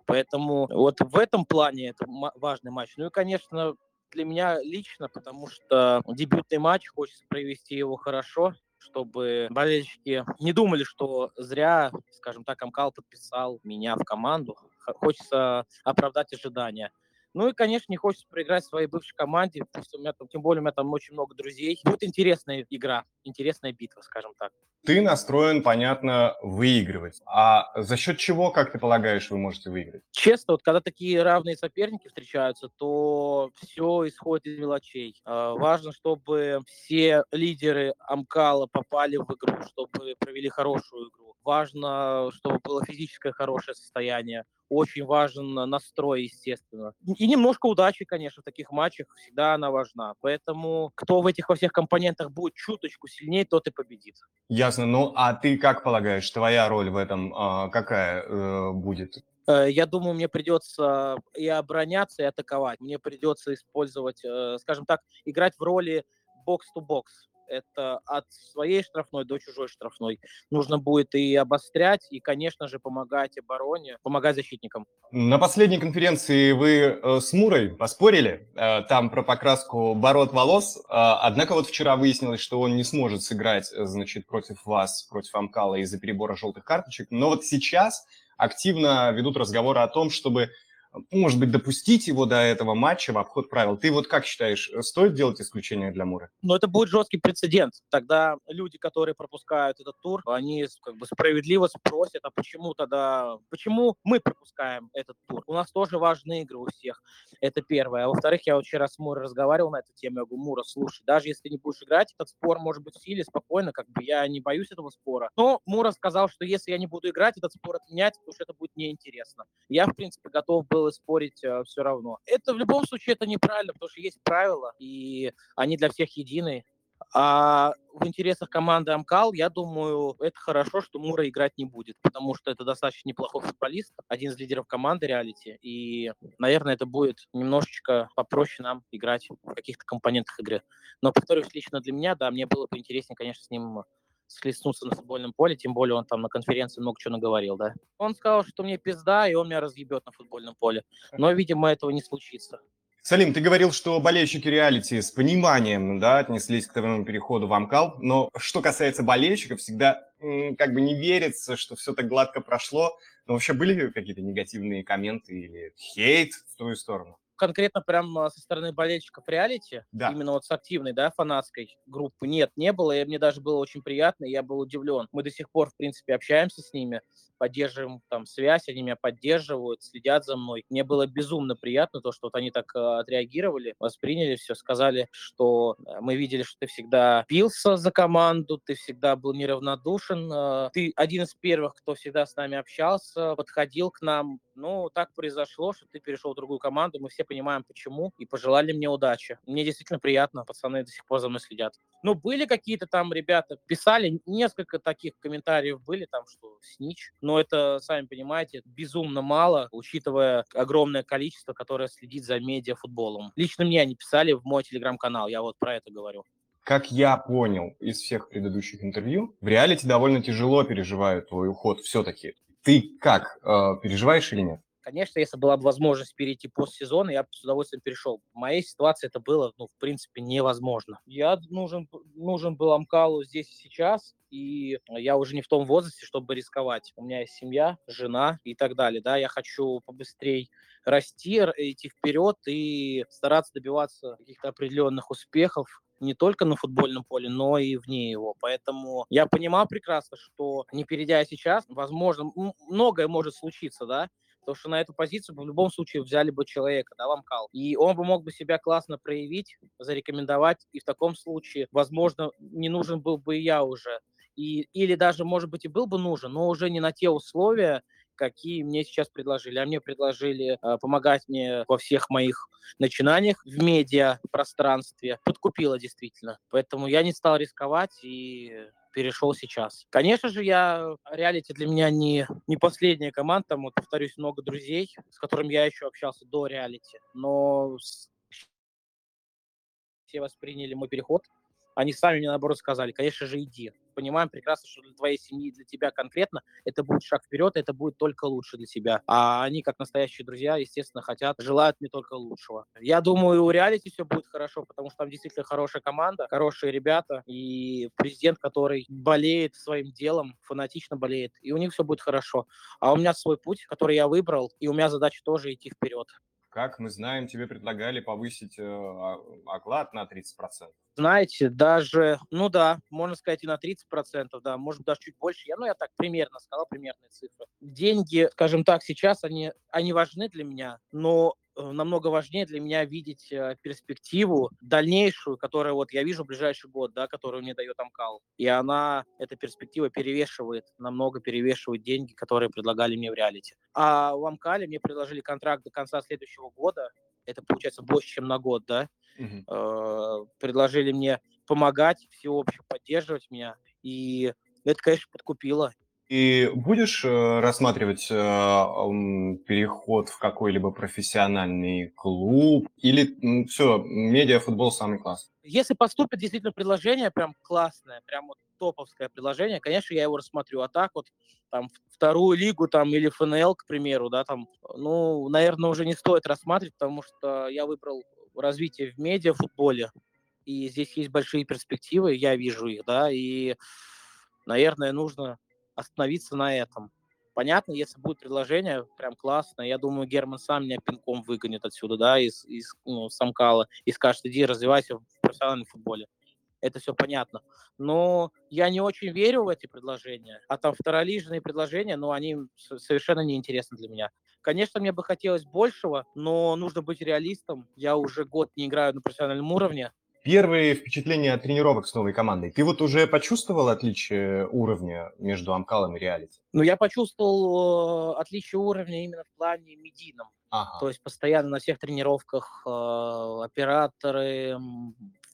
Поэтому вот в этом плане это важный матч. Ну и, конечно, для меня лично, потому что дебютный матч, хочется провести его хорошо, чтобы болельщики не думали, что зря, скажем так, Амкал подписал меня в команду. Хочется оправдать ожидания. Ну и, конечно, не хочется проиграть своей бывшей команде, что у меня там, тем более у меня там очень много друзей. Будет интересная игра, интересная битва, скажем так. Ты настроен, понятно, выигрывать. А за счет чего, как ты полагаешь, вы можете выиграть? Честно, вот когда такие равные соперники встречаются, то все исходит из мелочей. А, Важно, чтобы все лидеры Амкала попали в игру, чтобы провели хорошую игру. Важно, чтобы было физическое хорошее состояние. Очень важен настрой, естественно. И немножко удачи, конечно, в таких матчах всегда она важна. Поэтому кто в этих во всех компонентах будет чуточку сильнее, тот и победит. Ясно. Ну, а ты как полагаешь, твоя роль в этом а, какая э, будет? Э, Я думаю, мне придется и обороняться, и атаковать. Мне придется использовать, э, скажем так, играть в роли бокс-то-бокс. Это от своей штрафной до чужой штрафной. Нужно будет и обострять, и, конечно же, помогать обороне, помогать защитникам. На последней конференции вы э, с Мурой поспорили, э, там про покраску бород волос, э, однако вот вчера выяснилось, что он не сможет сыграть, значит, против вас, против Амкала из-за перебора желтых карточек, но вот сейчас активно ведут разговоры о том, чтобы, может быть, допустить его до этого матча в обход правил. Ты вот как считаешь, э, стоит делать исключение для Муры? Но это будет жесткий прецедент. Тогда люди, которые пропускают этот тур, они как бы справедливо спросят, а почему тогда, почему мы пропускаем этот тур? У нас тоже важные игры у всех. Это первое. А во-вторых, я вчера с Мурой разговаривал на эту тему. Я говорю, Мура, слушай, даже если не будешь играть, этот спор может быть в силе, спокойно, как бы я не боюсь этого спора. Но Мура сказал, что если я не буду играть, этот спор отменять, потому что это будет неинтересно. Я, в принципе, готов был и спорить все равно. Это в любом случае это неправильно, потому что есть правила, и они для всех едины. А в интересах команды Амкал, я думаю, это хорошо, что Мура играть не будет, потому что это достаточно неплохой футболист, один из лидеров команды реалити, и, наверное, это будет немножечко попроще нам играть в каких-то компонентах игры. Но, повторюсь, лично для меня, да, мне было бы интереснее, конечно, с ним схлестнуться на футбольном поле, тем более он там на конференции много чего наговорил, да. Он сказал, что мне пизда, и он меня разъебет на футбольном поле. Но, видимо, этого не случится. Салим, ты говорил, что болельщики реалити с пониманием да, отнеслись к твоему переходу в Амкал, но что касается болельщиков, всегда как бы не верится, что все так гладко прошло. Но вообще были какие-то негативные комменты или хейт в твою сторону? Конкретно прям а, со стороны болельщиков реалити, Да. именно вот с активной, да, фанатской группы, нет, не было, и мне даже было очень приятно, я был удивлен. Мы до сих пор, в принципе, общаемся с ними, поддерживаем там связь, они меня поддерживают, следят за мной. Мне было безумно приятно то, что вот они так а, отреагировали, восприняли все, сказали, что а, мы видели, что ты всегда бился за команду, ты всегда был неравнодушен, а, ты один из первых, кто всегда с нами общался, подходил к нам. Ну, так произошло, что ты перешел в другую команду, мы все понимаем, почему, и пожелали мне удачи. Мне действительно приятно, пацаны до сих пор за мной следят. Ну, были какие-то там ребята, писали, несколько таких комментариев были, там, что снич, но это, сами понимаете, безумно мало, учитывая огромное количество, которое следит за медиафутболом. Лично мне они писали в мой телеграм-канал, я вот про это говорю. Как я понял из всех предыдущих интервью, в реалити довольно тяжело переживают твой уход все-таки. Ты как, э, переживаешь или нет? Конечно, если была бы возможность перейти постсезона, я бы с удовольствием перешел. В моей ситуации это было, ну, в принципе, невозможно. Я нужен, нужен был Амкалу здесь и сейчас, и я уже не в том возрасте, чтобы рисковать. У меня есть семья, жена и так далее, да, я хочу побыстрее расти, идти вперед и стараться добиваться каких-то определенных успехов, не только на футбольном поле, но и вне его. Поэтому я понимал прекрасно, что не перейдя сейчас, возможно, многое может случиться, да, Потому что на эту позицию в любом случае взяли бы человека, да, Ламкал. И он бы мог бы себя классно проявить, зарекомендовать. И в таком случае, возможно, не нужен был бы и я уже. И, или даже, может быть, и был бы нужен, но уже не на те условия, какие мне сейчас предложили. А мне предложили э, помогать мне во всех моих начинаниях в медиа пространстве. Подкупило действительно. Поэтому я не стал рисковать и перешел сейчас. Конечно же, я реалити для меня не, не последняя команда, там, вот, повторюсь, много друзей, с которыми я еще общался до реалити, но все восприняли мой переход. Они сами мне, наоборот, сказали, конечно же, иди. Понимаем прекрасно, что для твоей семьи, для тебя конкретно, это будет шаг вперед, это будет только лучше для тебя. А они, как настоящие друзья, естественно, хотят, желают мне только лучшего. Я думаю, у реалити все будет хорошо, потому что там действительно хорошая команда, хорошие ребята и президент, который болеет своим делом, фанатично болеет, и у них все будет хорошо. А у меня свой путь, который я выбрал, и у меня задача тоже идти вперед. Как мы знаем, тебе предлагали повысить э, а, оклад на 30%. Знаете, даже, ну да, можно сказать и на 30%, да, может даже чуть больше. Я, ну, я так примерно сказал, примерные цифры. Деньги, скажем так, сейчас они, они важны для меня, но намного важнее для меня видеть э, перспективу дальнейшую, которую вот я вижу в ближайший год, да, которую мне дает Амкал. И она, эта перспектива перевешивает, намного перевешивает деньги, которые предлагали мне в реалити. А в Амкале мне предложили контракт до конца следующего года. Это получается больше, чем на год, да. Угу. Предложили мне помогать, всеобщее поддерживать меня. И это, конечно, подкупило. И будешь э, рассматривать э, переход в какой-либо профессиональный клуб или все, медиафутбол самый класс? Если поступит действительно предложение прям классное, прям вот топовское предложение, конечно, я его рассмотрю. А так вот там вторую лигу там или ФНЛ, к примеру, да, там, ну, наверное, уже не стоит рассматривать, потому что я выбрал развитие в медиафутболе, и здесь есть большие перспективы, я вижу их, да, и, наверное, нужно остановиться на этом. Понятно, если будет предложение, прям классно. Я думаю, Герман сам меня пинком выгонит отсюда, да, из, из ну, Самкала, и скажет, иди развивайся в профессиональном футболе. Это все понятно. Но я не очень верю в эти предложения. А там второлижные предложения, ну, они совершенно неинтересны для меня. Конечно, мне бы хотелось большего, но нужно быть реалистом. Я уже год не играю на профессиональном уровне. Первые впечатления от тренировок с новой командой. Ты вот уже почувствовал отличие уровня между Амкалом и Реалити? Ну, я почувствовал э, отличие уровня именно в плане медийном. Ага. То есть постоянно на всех тренировках э, операторы,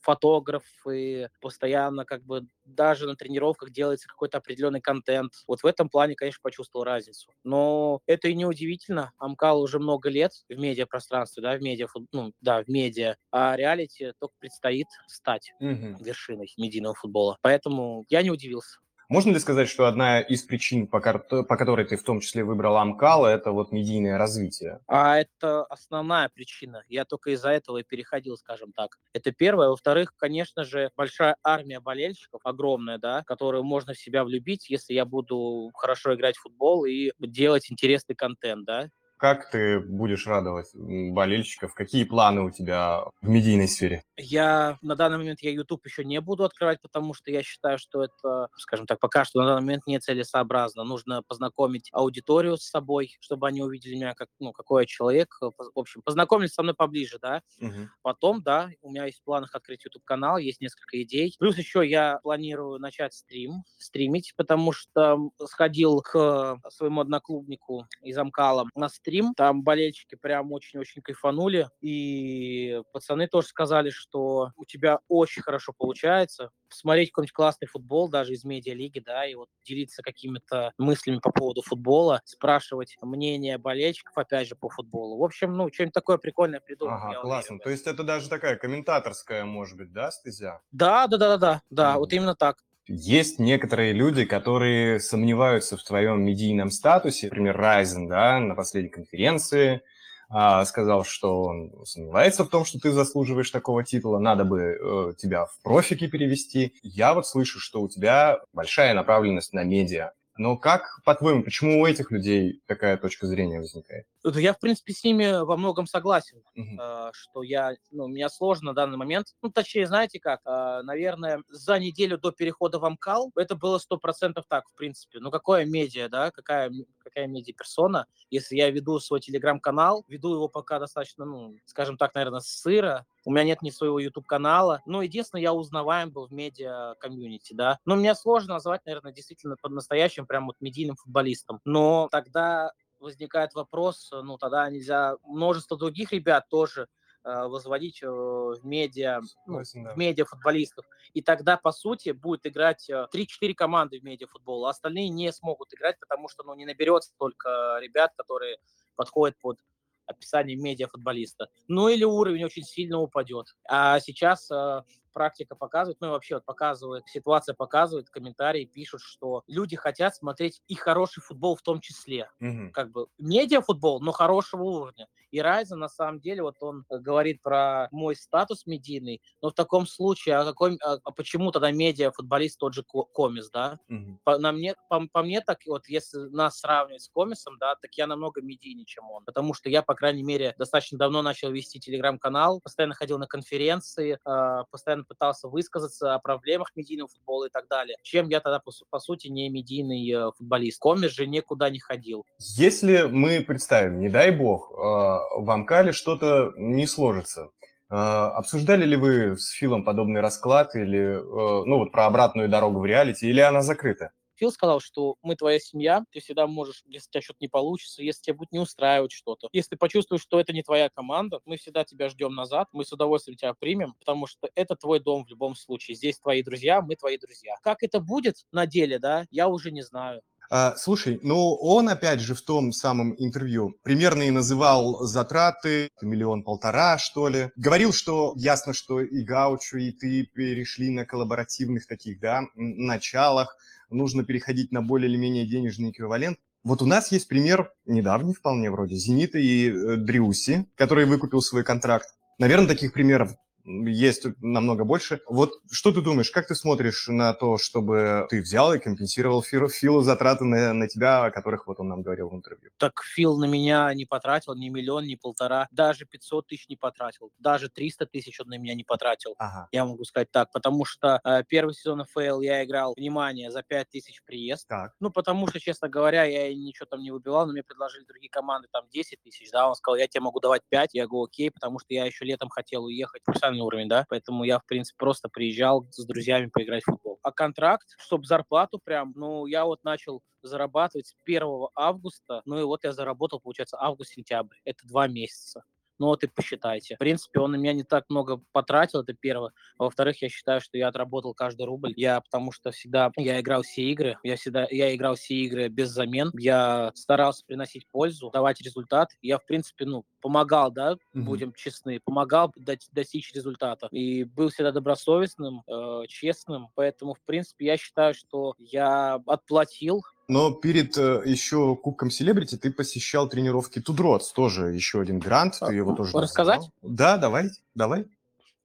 фотографы, постоянно как бы даже на тренировках делается какой-то определенный контент. Вот в этом плане, конечно, почувствовал разницу. Но это и не удивительно. Амкал уже много лет в медиапространстве, да, в медиа, ну, да, в медиа, а реалити только предстоит стать угу. вершиной медийного футбола. Поэтому я не удивился. Можно ли сказать, что одна из причин, по, по которой ты в том числе выбрал Амкал, это вот медийное развитие? А это основная причина. Я только из-за этого и переходил, скажем так. Это первое. Во-вторых, конечно же, большая армия болельщиков, огромная, да, которую можно в себя влюбить, если я буду хорошо играть в футбол и делать интересный контент, да. Как ты будешь радовать болельщиков? Какие планы у тебя в медийной сфере? Я на данный момент я YouTube еще не буду открывать, потому что я считаю, что это, скажем так, пока что на данный момент не целесообразно. Нужно познакомить аудиторию с собой, чтобы они увидели меня как, ну, какой я человек. В общем, познакомились со мной поближе, да. Угу. Потом, да, у меня есть в планах открыть YouTube канал, есть несколько идей. Плюс еще я планирую начать стрим, стримить, потому что сходил к своему одноклубнику из Амкала на стрим. Там болельщики прям очень-очень кайфанули. И пацаны тоже сказали, что у тебя очень хорошо получается. Смотреть какой-нибудь классный футбол, даже из медиалиги, да, и вот делиться какими-то мыслями по поводу футбола, спрашивать мнение болельщиков, опять же, по футболу. В общем, ну, что-нибудь такое прикольное придумал. Ага, классно. Уверен. То есть это даже такая комментаторская, может быть, да, стезя? Да, да, да, да, да, да, mm. вот именно так. Есть некоторые люди, которые сомневаются в твоем медийном статусе. Например, Райзен, да, на последней конференции а, сказал, что он сомневается в том, что ты заслуживаешь такого титула, надо бы э, тебя в профики перевести. Я вот слышу, что у тебя большая направленность на медиа. Но как, по-твоему, почему у этих людей такая точка зрения возникает? Я, в принципе, с ними во многом согласен, uh-huh. что я, ну, меня сложно на данный момент, ну, точнее, знаете как, а, наверное, за неделю до перехода в Амкал это было сто процентов так, в принципе. Ну, какое медиа, да, какая, какая медиа-персона, если я веду свой телеграм-канал, веду его пока достаточно, ну, скажем так, наверное, сыро, у меня нет ни своего YouTube-канала. Но единственное, я узнаваем был в медиа-комьюнити, да. Но мне сложно назвать, наверное, действительно под настоящим прям вот медийным футболистом. Но тогда возникает вопрос, ну, тогда нельзя множество других ребят тоже возводить э, в медиа, ну, в медиа футболистов. И тогда, по сути, будет играть 3-4 э, команды в медиа футбол, а остальные не смогут играть, потому что ну, не наберется только ребят, которые подходят под описание медиа футболиста. Ну или уровень очень сильно упадет. А сейчас практика показывает, ну и вообще вот показывает, ситуация показывает, комментарии пишут, что люди хотят смотреть и хороший футбол в том числе. Мгм. Как бы медиафутбол, но хорошего уровня. И Райзен, на самом деле, вот он э, говорит про мой статус медийный, но в таком случае, а, какой, а, а почему тогда медиафутболист тот же Ко- Комис, да? Мгм. По, на мне, по, по мне, так вот, если нас сравнивать с Комисом, да, так я намного медийнее, чем он. Потому что я, по крайней мере, достаточно давно начал вести телеграм-канал, постоянно ходил на конференции, э, постоянно пытался высказаться о проблемах медийного футбола и так далее. Чем я тогда, по, по сути, не медийный э, футболист. Комис же никуда не ходил. Если мы представим, не дай бог, э, в Амкале что-то не сложится, э, обсуждали ли вы с Филом подобный расклад или, э, ну вот про обратную дорогу в реалити, или она закрыта? Фил сказал, что мы твоя семья, ты всегда можешь, если у тебя что-то не получится, если тебя будет не устраивать что-то. Если ты почувствуешь, что это не твоя команда, мы всегда тебя ждем назад, мы с удовольствием тебя примем, потому что это твой дом в любом случае. Здесь твои друзья, мы твои друзья. Как это будет на деле, да, я уже не знаю. А, слушай, ну он опять же в том самом интервью примерно и называл затраты миллион-полтора, что ли. Говорил, что ясно, что и Гаучу, и ты перешли на коллаборативных таких, да, началах. Нужно переходить на более или менее денежный эквивалент. Вот у нас есть пример недавний вполне вроде Зенита и э, Дриуси, который выкупил свой контракт. Наверное, таких примеров есть намного больше. Вот что ты думаешь, как ты смотришь на то, чтобы ты взял и компенсировал Филу, Филу затраты на, на тебя, о которых вот он нам говорил в интервью? Так Фил на меня не потратил ни миллион, ни полтора, даже 500 тысяч не потратил, даже 300 тысяч он на меня не потратил. Ага. Я могу сказать так, потому что э, первый сезон ФЛ я играл, внимание, за 5 тысяч приезд. Так. Ну, потому что, честно говоря, я ничего там не выбивал, но мне предложили другие команды там 10 тысяч, да, он сказал, я тебе могу давать 5, я говорю, окей, потому что я еще летом хотел уехать в профессиональный уровень, да, поэтому я, в принципе, просто приезжал с друзьями поиграть в футбол. А контракт, чтобы зарплату прям, ну, я вот начал зарабатывать с 1 августа, ну и вот я заработал, получается, август-сентябрь, это два месяца. Ну вот и посчитайте. В принципе, он на меня не так много потратил, это первое. А во-вторых, я считаю, что я отработал каждый рубль. Я потому что всегда, я играл все игры, я всегда, я играл все игры без замен. Я старался приносить пользу, давать результат. Я, в принципе, ну, помогал, да, Мгм. будем честны, помогал дать- достичь результата. И был всегда добросовестным, э, честным. Поэтому, в принципе, я считаю, что я отплатил Но перед э, еще Кубком Селебрити ты посещал тренировки Тудроц, тоже еще один грант, ты его тоже Рассказать? Да, давай, давай.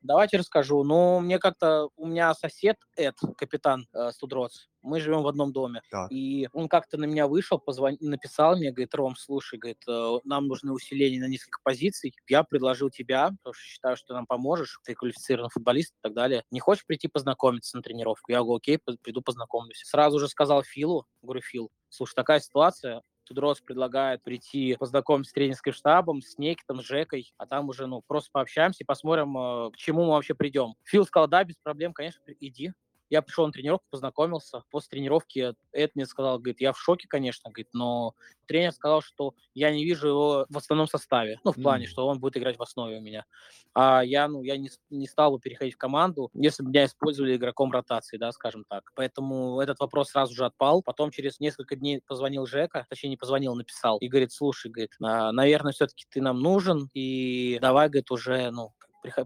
Давайте расскажу. Ну, мне как-то... У меня сосед Эд, капитан э, 2DROTS, мы живем в одном доме. Так. И он как-то на меня вышел, позвонил, написал мне, говорит, Ром, слушай, говорит, э, нам нужны усиления на несколько позиций. Я предложил тебя, потому что считаю, что ты нам поможешь. Ты квалифицированный футболист и так далее. Не хочешь прийти познакомиться на тренировку? Я говорю, окей, приду познакомлюсь. Сразу же сказал Филу, говорю, Фил, слушай, такая ситуация, 2DROTS предлагает прийти познакомиться с тренерским штабом, с Некитом, с Жекой, а там уже, ну, просто пообщаемся и посмотрим, э, к чему мы вообще придем. Фил сказал, да, без проблем, конечно, иди. Я пришел на тренировку, познакомился. После тренировки Эд мне сказал, говорит, я в шоке, конечно, говорит, но тренер сказал, что я не вижу его в основном составе. Ну, в плане, Мгм. что он будет играть в основе у меня. А я, ну, я не, не стал бы переходить в команду, если бы меня использовали игроком ротации, да, скажем так. Поэтому этот вопрос сразу же отпал. Потом через несколько дней позвонил Жека, точнее, не позвонил, написал. И говорит, слушай, говорит, «а, наверное, все-таки ты нам нужен, и давай, говорит, уже, ну,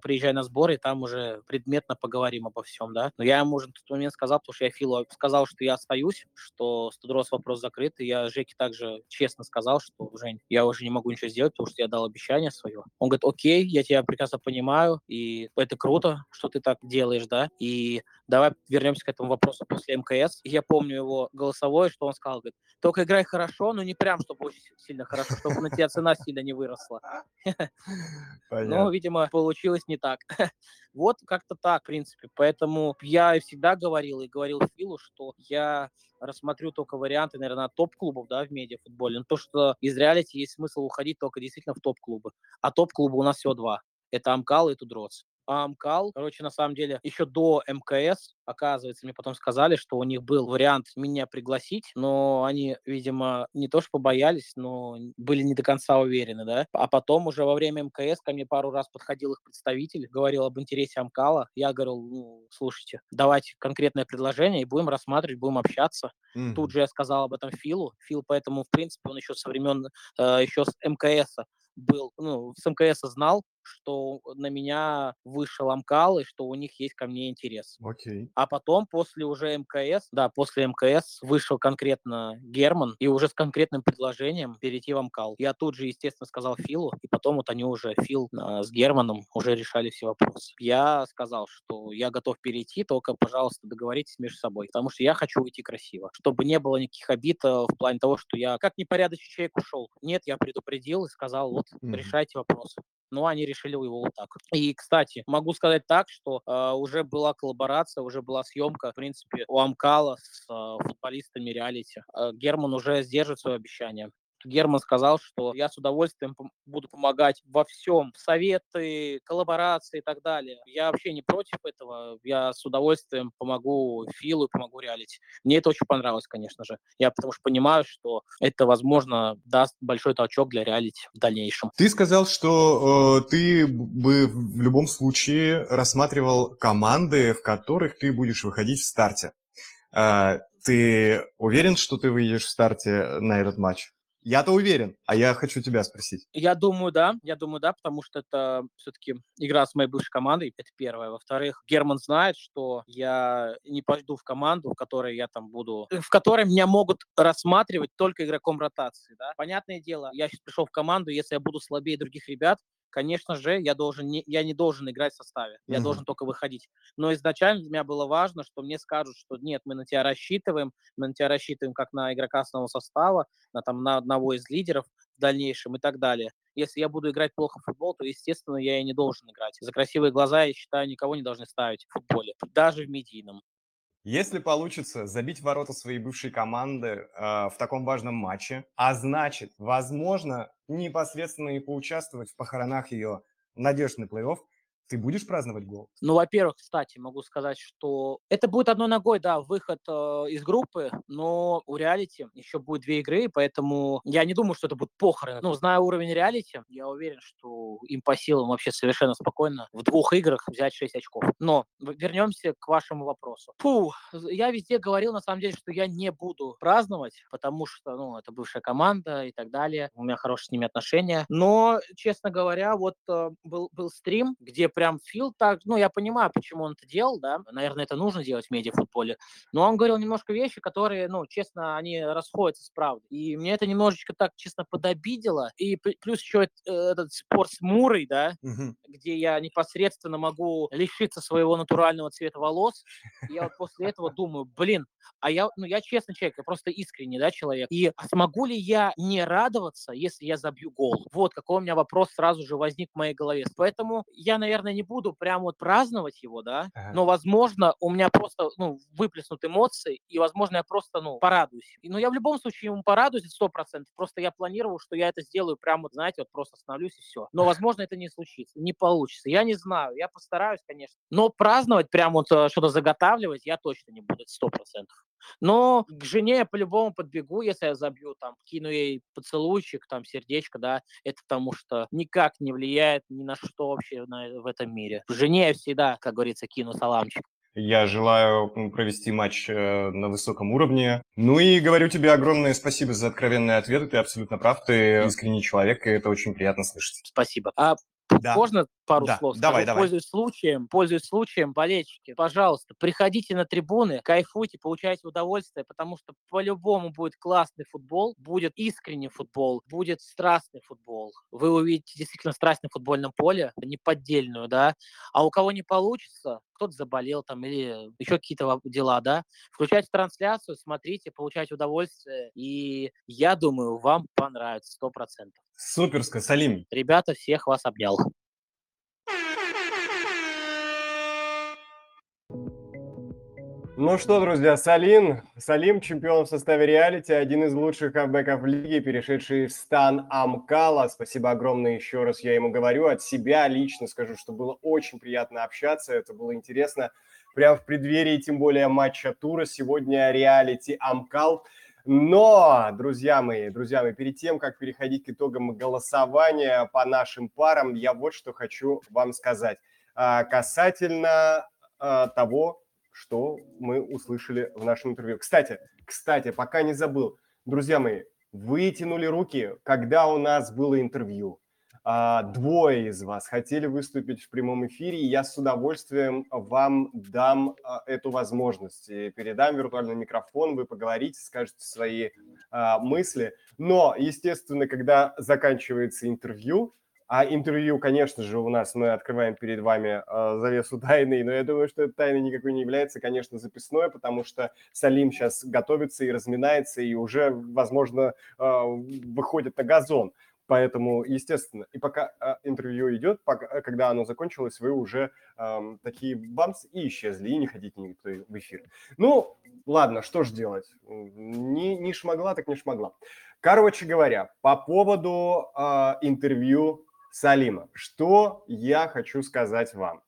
приезжай на сборы, и там уже предметно поговорим обо всем, да. Но я ему уже на тот момент сказал, потому что я Филу сказал, что я остаюсь, что с Тудрос вопрос закрыт, и я Жеке также честно сказал, что, Жень, я уже не могу ничего сделать, потому что я дал обещание свое. Он говорит, окей, я тебя прекрасно понимаю, и это круто, что ты так делаешь, да, и давай вернемся к этому вопросу после МКС. Я помню его голосовое, что он сказал, говорит, только играй хорошо, но не прям, чтобы очень сильно хорошо, чтобы на тебя цена сильно не выросла. Но, видимо, получилось не так. Вот как-то так, в принципе. Поэтому я всегда говорил, и говорил Филу, что я рассмотрю только варианты, наверное, топ-клубов, да, в медиафутболе. Ну, то, что из реалити есть смысл уходить только действительно в топ-клубы. А топ-клубы у нас всего два. Это Амкал и Тудроц. А Амкал, короче, на самом деле, еще до МКС, оказывается, мне потом сказали, что у них был вариант меня пригласить, но они, видимо, не то что побоялись, но были не до конца уверены, да. А потом уже во время МКС ко мне пару раз подходил их представитель, говорил об интересе Амкала. Я говорил, ну, слушайте, давайте конкретное предложение и будем рассматривать, будем общаться. Мгм. Тут же я сказал об этом Филу. Фил, поэтому, в принципе, он еще со времен, э, еще с МКС был, ну, с МКС знал, что на меня вышел Амкал и что у них есть ко мне интерес. Окей. А потом, после уже МКС, да, после МКС вышел конкретно Герман и уже с конкретным предложением перейти в Амкал. Я тут же, естественно, сказал Филу, и потом вот они уже, Фил а, с Германом, уже решали все вопросы. Я сказал, что я готов перейти, только, пожалуйста, договоритесь между собой, потому что я хочу уйти красиво, чтобы не было никаких обид э, в плане того, что я как непорядочный человек ушел. Нет, я предупредил и сказал, вот, Мгм. решайте вопросы. Ну, они решили его вот так. И, кстати, могу сказать так, что э, уже была коллаборация, уже была съемка, в принципе, у Амкала с э, футболистами реалити. Э, Герман уже сдержит свое обещание. Герман сказал, что я с удовольствием буду помогать во всем. Советы, коллаборации и так далее. Я вообще не против этого. Я с удовольствием помогу Филу и помогу реалити. Мне это очень понравилось, конечно же. Я потому что понимаю, что это, возможно, даст большой толчок для реалити в дальнейшем. Ты сказал, что э, ты бы в любом случае рассматривал команды, в которых ты будешь выходить в старте. Э, ты уверен, что ты выйдешь в старте на этот матч? Я-то уверен, а я хочу тебя спросить. Я думаю, да. Я думаю, да, потому что это все-таки игра с моей бывшей командой. Это первое. Во-вторых, Герман знает, что я не пойду в команду, в которой я там буду, в которой меня могут рассматривать только игроком ротации. Да? Понятное дело, я сейчас пришел в команду, если я буду слабее других ребят, конечно же, я должен не, я не должен играть в составе, я Мгм. должен только выходить. Но изначально для меня было важно, что мне скажут, что нет, мы на тебя рассчитываем, мы на тебя рассчитываем как на игрока основного состава, на, там, на одного из лидеров в дальнейшем и так далее. Если я буду играть плохо в футбол, то, естественно, я и не должен играть. За красивые глаза, я считаю, никого не должны ставить в футболе, даже в медийном. Если получится забить ворота своей бывшей команды э, в таком важном матче, а значит, возможно, непосредственно и поучаствовать в похоронах ее надежд на плей-офф, ты будешь праздновать гол? Ну, во-первых, кстати, могу сказать, что это будет одной ногой, да, выход э, из группы, но у реалити еще будет две игры, поэтому я не думаю, что это будут похороны. Ну, зная уровень реалити, я уверен, что им по силам вообще совершенно спокойно в двух играх взять 6 очков. Но вернемся к вашему вопросу. Фу, я везде говорил, на самом деле, что я не буду праздновать, потому что, ну, это бывшая команда и так далее. У меня хорошие с ними отношения. Но, честно говоря, вот э, был, был стрим, где прям Фил так, ну, я понимаю, почему он это делал, да, наверное, это нужно делать в медиафутболе, но он говорил немножко вещи, которые, ну, честно, они расходятся с правдой. И мне это немножечко так, честно, подобидело. И пл- плюс еще этот спор с Мурой, да, где я непосредственно могу лишиться своего натурального цвета волос. Я вот после этого думаю, блин, а я, ну, я честный человек, я просто искренний, да, человек. И смогу ли я не радоваться, если я забью гол? Вот какой у меня вопрос сразу же возник в моей голове. Поэтому я, наверное, не буду прям вот праздновать его, да, Ага. но, возможно, у меня просто, ну, выплеснут эмоции, и, возможно, я просто, ну, порадуюсь. И, Ну, я в любом случае ему порадуюсь, сто процентов. Просто я планировал, что я это сделаю прямо, вот, знаете, вот просто остановлюсь и все. Но, возможно, это не случится, не получится. Я не знаю, я постараюсь, конечно. Но праздновать, прям вот э, что-то заготавливать я точно не буду, сто процентов. Но к жене я по-любому подбегу, если я забью, там, кину ей поцелуйчик, там, сердечко, да, это потому что никак не влияет ни на что вообще на- в этом мире. Жене я всегда, как говорится, кину саламчик. Я желаю провести матч э, на высоком уровне. Ну и говорю тебе огромное спасибо за откровенные ответы. Ты абсолютно прав, ты искренний человек, и это очень приятно слышать. Спасибо. А Да. можно пару Да, слов? давай, скажу? давай. Пользуясь случаем, пользуясь случаем, болельщики, пожалуйста, приходите на трибуны, кайфуйте, получайте удовольствие, потому что по-любому будет классный футбол, будет искренний футбол, будет страстный футбол. Вы увидите действительно страсть на футбольном поле, неподдельную, да. А у кого не получится, кто-то заболел там или еще какие-то дела, да, включайте трансляцию, смотрите, получайте удовольствие, и я думаю, вам понравится сто процентов. Суперско, Салим. Ребята, всех вас обнял. Ну что, друзья, Салим, Салим, чемпион в составе реалити, один из лучших хавбеков лиги, перешедший в стан Амкала. Спасибо огромное еще раз я ему говорю. От себя лично скажу, что было очень приятно общаться, это было интересно. Прямо в преддверии, тем более, матча тура. Сегодня реалити Амкал. Но, друзья мои, друзья мои, перед тем, как переходить к итогам голосования по нашим парам, я вот что хочу вам сказать. А, Касательно а, того, что мы услышали в нашем интервью. Кстати, кстати, пока не забыл, друзья мои, вытянули руки, когда у нас было интервью. А, двое из вас хотели выступить в прямом эфире, и я с удовольствием вам дам а, эту возможность. И передам виртуальный микрофон, вы поговорите, скажете свои а, мысли. Но, естественно, когда заканчивается интервью, а интервью, конечно же, у нас мы открываем перед вами э, завесу тайны, но я думаю, что это тайной никакой не является, конечно, записное, потому что Салим сейчас готовится и разминается, и уже, возможно, э, выходит на газон. Поэтому, естественно, и пока э, интервью идет, пока, когда оно закончилось, вы уже э, такие бамс и исчезли, и не хотите никто в эфир. Ну, ладно, что ж делать? Не, не шмогла, так не шмогла. Короче говоря, по поводу э, интервью Салима, что я хочу сказать вам.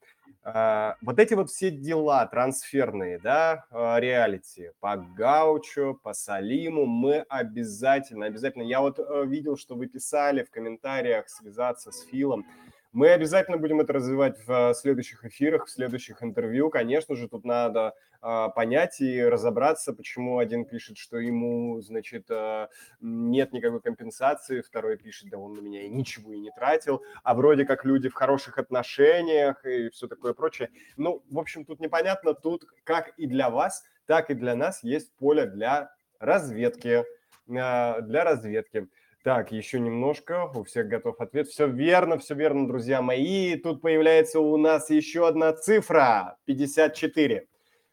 А, вот эти вот все дела трансферные, да, а, реалити, по Гаучу, по Салиму, мы обязательно, обязательно, я вот э, видел, что вы писали в комментариях связаться с Филом, мы обязательно будем это развивать в э, следующих эфирах, в следующих интервью. Конечно же, тут надо э, понять и разобраться, почему один пишет, что ему, значит, э, нет никакой компенсации, второй пишет, да он на меня ничего и не тратил, а вроде как люди в хороших отношениях и все такое прочее. Ну, в общем, тут непонятно, тут как и для вас, так и для нас есть поле для разведки, для разведки. Так, еще немножко, у всех готов ответ. Все верно, все верно, друзья мои. Тут появляется у нас еще одна цифра, 54.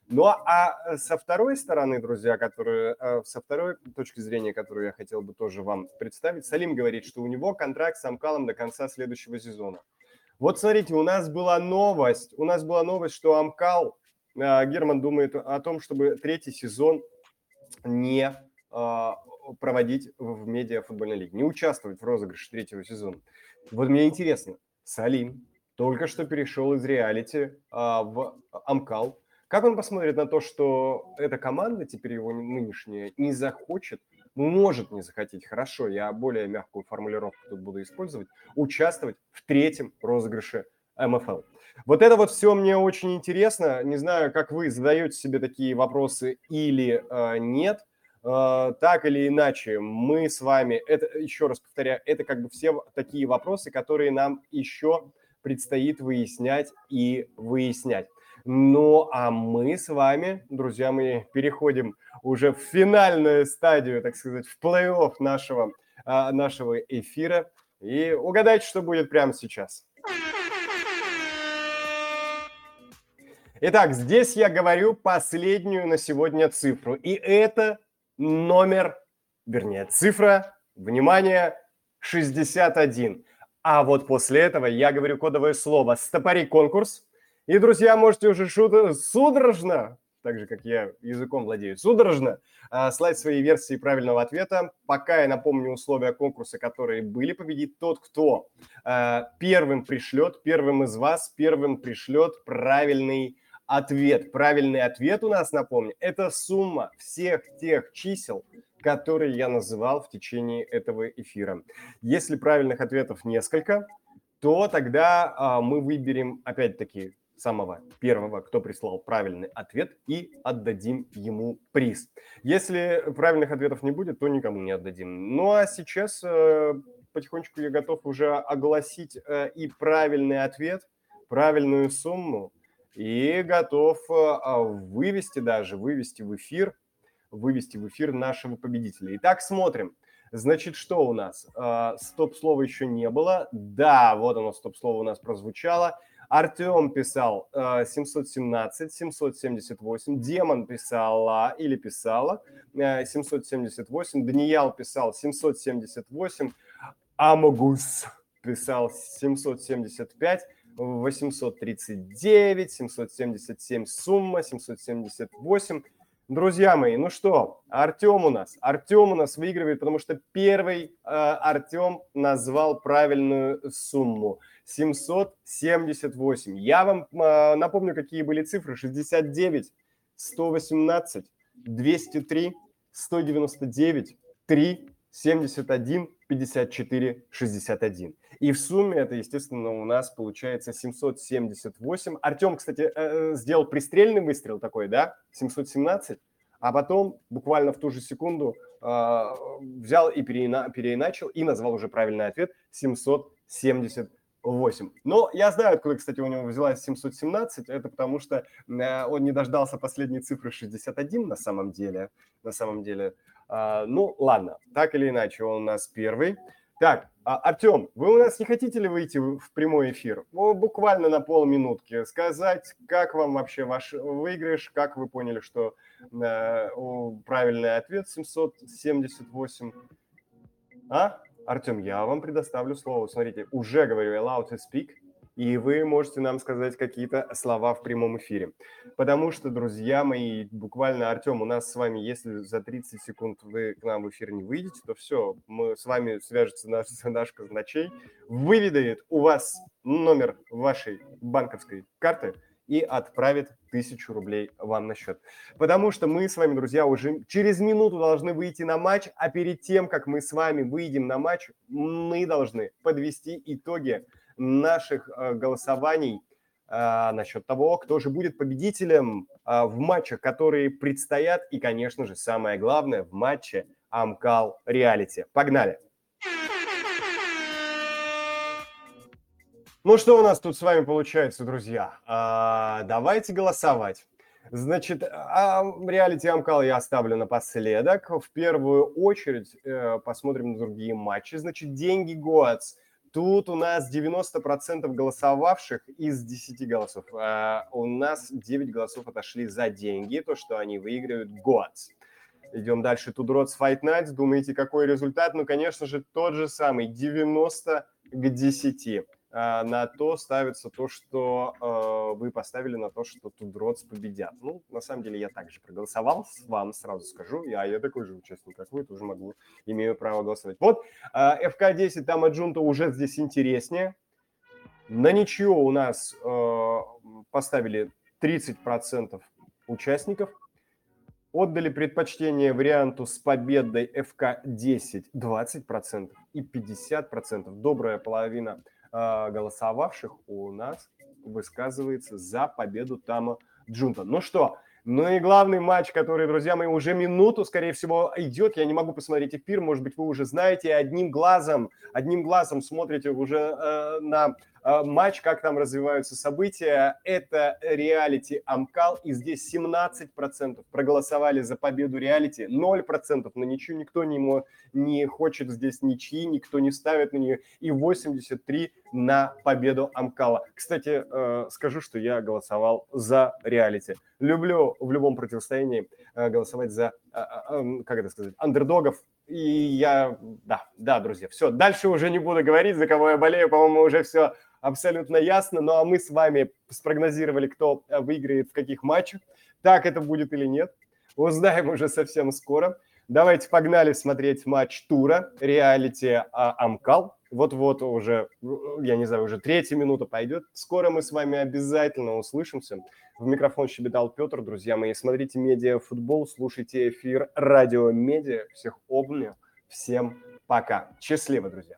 Ну а э, со второй стороны, друзья, которые, э, со второй точки зрения, которую я хотел бы тоже вам представить, Салим говорит, что у него контракт с Амкалом до конца следующего сезона. Вот смотрите, у нас была новость, у нас была новость, что Амкал, э, Герман думает о том, чтобы третий сезон не проводить в медиа футбольной лиге, не участвовать в розыгрыше третьего сезона. Вот мне интересно, Салим только что перешел из реалити а, в Амкал. Как он посмотрит на то, что эта команда, теперь его нынешняя, не захочет, может не захотеть, хорошо, я более мягкую формулировку тут буду использовать, участвовать в третьем розыгрыше МФЛ. Вот это вот все мне очень интересно. Не знаю, как вы задаете себе такие вопросы или э, нет. А, так или иначе, мы с вами, это, еще раз повторяю, это как бы все такие вопросы, которые нам еще предстоит выяснять и выяснять. Ну, а мы с вами, друзья мои, переходим уже в финальную стадию, так сказать, в плей-офф нашего, а, нашего эфира. И угадайте, что будет прямо сейчас. Итак, здесь я говорю последнюю на сегодня цифру. И это номер, вернее, цифра, внимание, 61. А вот после этого я говорю кодовое слово «стопори конкурс». И, друзья, можете уже шут... судорожно, так же, как я языком владею, судорожно э, слать свои версии правильного ответа. Пока я напомню условия конкурса, которые были, победит тот, кто э, первым пришлет, первым из вас, первым пришлет правильный ответ. Правильный ответ у нас, напомню, это сумма всех тех чисел, которые я называл в течение этого эфира. Если правильных ответов несколько, то тогда а, мы выберем, опять-таки, самого первого, кто прислал правильный ответ, и отдадим ему приз. Если правильных ответов не будет, то никому не отдадим. Ну а сейчас э, потихонечку я готов уже огласить э, и правильный ответ, правильную сумму, и готов а, вывести даже, вывести в эфир, вывести в эфир нашего победителя. Итак, смотрим. Значит, что у нас? А, стоп-слова еще не было. Да, вот оно, стоп-слово у нас прозвучало. Артем писал 717, 778. Демон писала или писала 778. Даниял писал 778. Амогус писал 775. 839, 777 сумма, 778. Друзья мои, ну что, Артем у нас. Артем у нас выигрывает, потому что первый э, Артем назвал правильную сумму. 778. Я вам э, напомню, какие были цифры. 69, 118, 203, 199, 3, 71, 54, 61. И в сумме это, естественно, у нас получается 778. Артем, кстати, э, э, сделал пристрельный выстрел такой, да, 717, а потом буквально в ту же секунду э, взял и переина, переиначил и назвал уже правильный ответ 700 778. Но я знаю, откуда, кстати, у него взялась 717. Это потому что он не дождался последней цифры 61 на самом деле. На самом деле. А, ну, ладно. Так или иначе, он у нас первый. Так, а, Артем, вы у нас не хотите ли выйти в прямой эфир? Ну, буквально на полминутки. Сказать, как вам вообще ваш выигрыш, как вы поняли, что э, правильный ответ 778. А? Артем, я вам предоставлю слово. Смотрите, уже говорю, allowed to speak, и вы можете нам сказать какие-то слова в прямом эфире. Потому что, друзья мои, буквально, Артем, у нас с вами, если за 30 секунд вы к нам в эфир не выйдете, то все, мы с вами свяжется наш, наш казначей, выведает у вас номер вашей банковской карты – и отправит тысячу рублей вам на счет. Потому что мы с вами, друзья, уже через минуту должны выйти на матч, а перед тем, как мы с вами выйдем на матч, мы должны подвести итоги наших э, голосований э, насчет того, кто же будет победителем э, в матчах, которые предстоят, и, конечно же, самое главное, в матче Амкал Реалити. Погнали! Ну что у нас тут с вами получается, друзья? А, давайте голосовать. Значит, а, реалити Амкал я оставлю напоследок. В первую очередь э, посмотрим на другие матчи. Значит, деньги Гоац. Тут у нас 90% голосовавших из 10 голосов. А у нас 9 голосов отошли за деньги, то, что они выигрывают Гоац. Идем дальше. Тудроц Fight Nights. Думаете, какой результат? Ну, конечно же, тот же самый. 90 к 10. А, на то ставится то, что э, вы поставили на то, что Тудроц победят. Ну, на самом деле, я также проголосовал, вам сразу скажу, я, я такой же участник, как вы, тоже могу, имею право голосовать. Вот, э, ФК-10, там Аджунта уже здесь интереснее. На ничего у нас э, поставили 30% участников. Отдали предпочтение варианту с победой ФК-10 20% и 50%. Добрая половина – а, голосовавших у нас высказывается за победу Тама Джунта. Ну что, ну и главный матч, который, друзья мои, уже минуту, скорее всего, идет. Я не могу посмотреть эфир, может быть, вы уже знаете, одним глазом, одним глазом смотрите уже э, на а, матч, как там развиваются события. Это реалити Амкал, и здесь 17% проголосовали за победу реалити, 0% на ничью никто не, ему, не хочет здесь ничьи, никто не ставит на нее, и 83% на победу Амкала. Кстати, э, скажу, что я голосовал за реалити. Люблю в любом противостоянии э, голосовать за, э, как это сказать, андердогов, и я, да, да, друзья, все. Дальше уже не буду говорить, за кого я болею, по-моему, уже все абсолютно ясно. Ну а мы с вами спрогнозировали, кто э, выиграет в каких матчах. Так это будет или нет, узнаем уже совсем скоро. Давайте погнали смотреть матч тура реалити а, Амкал. Вот-вот уже, я не знаю, уже третья минута пойдет. Скоро мы с вами обязательно услышимся. В микрофон щебетал Петр, друзья мои. Смотрите медиа футбол, слушайте эфир радио медиа. Всех обнял. Всем пока. Счастливо, друзья.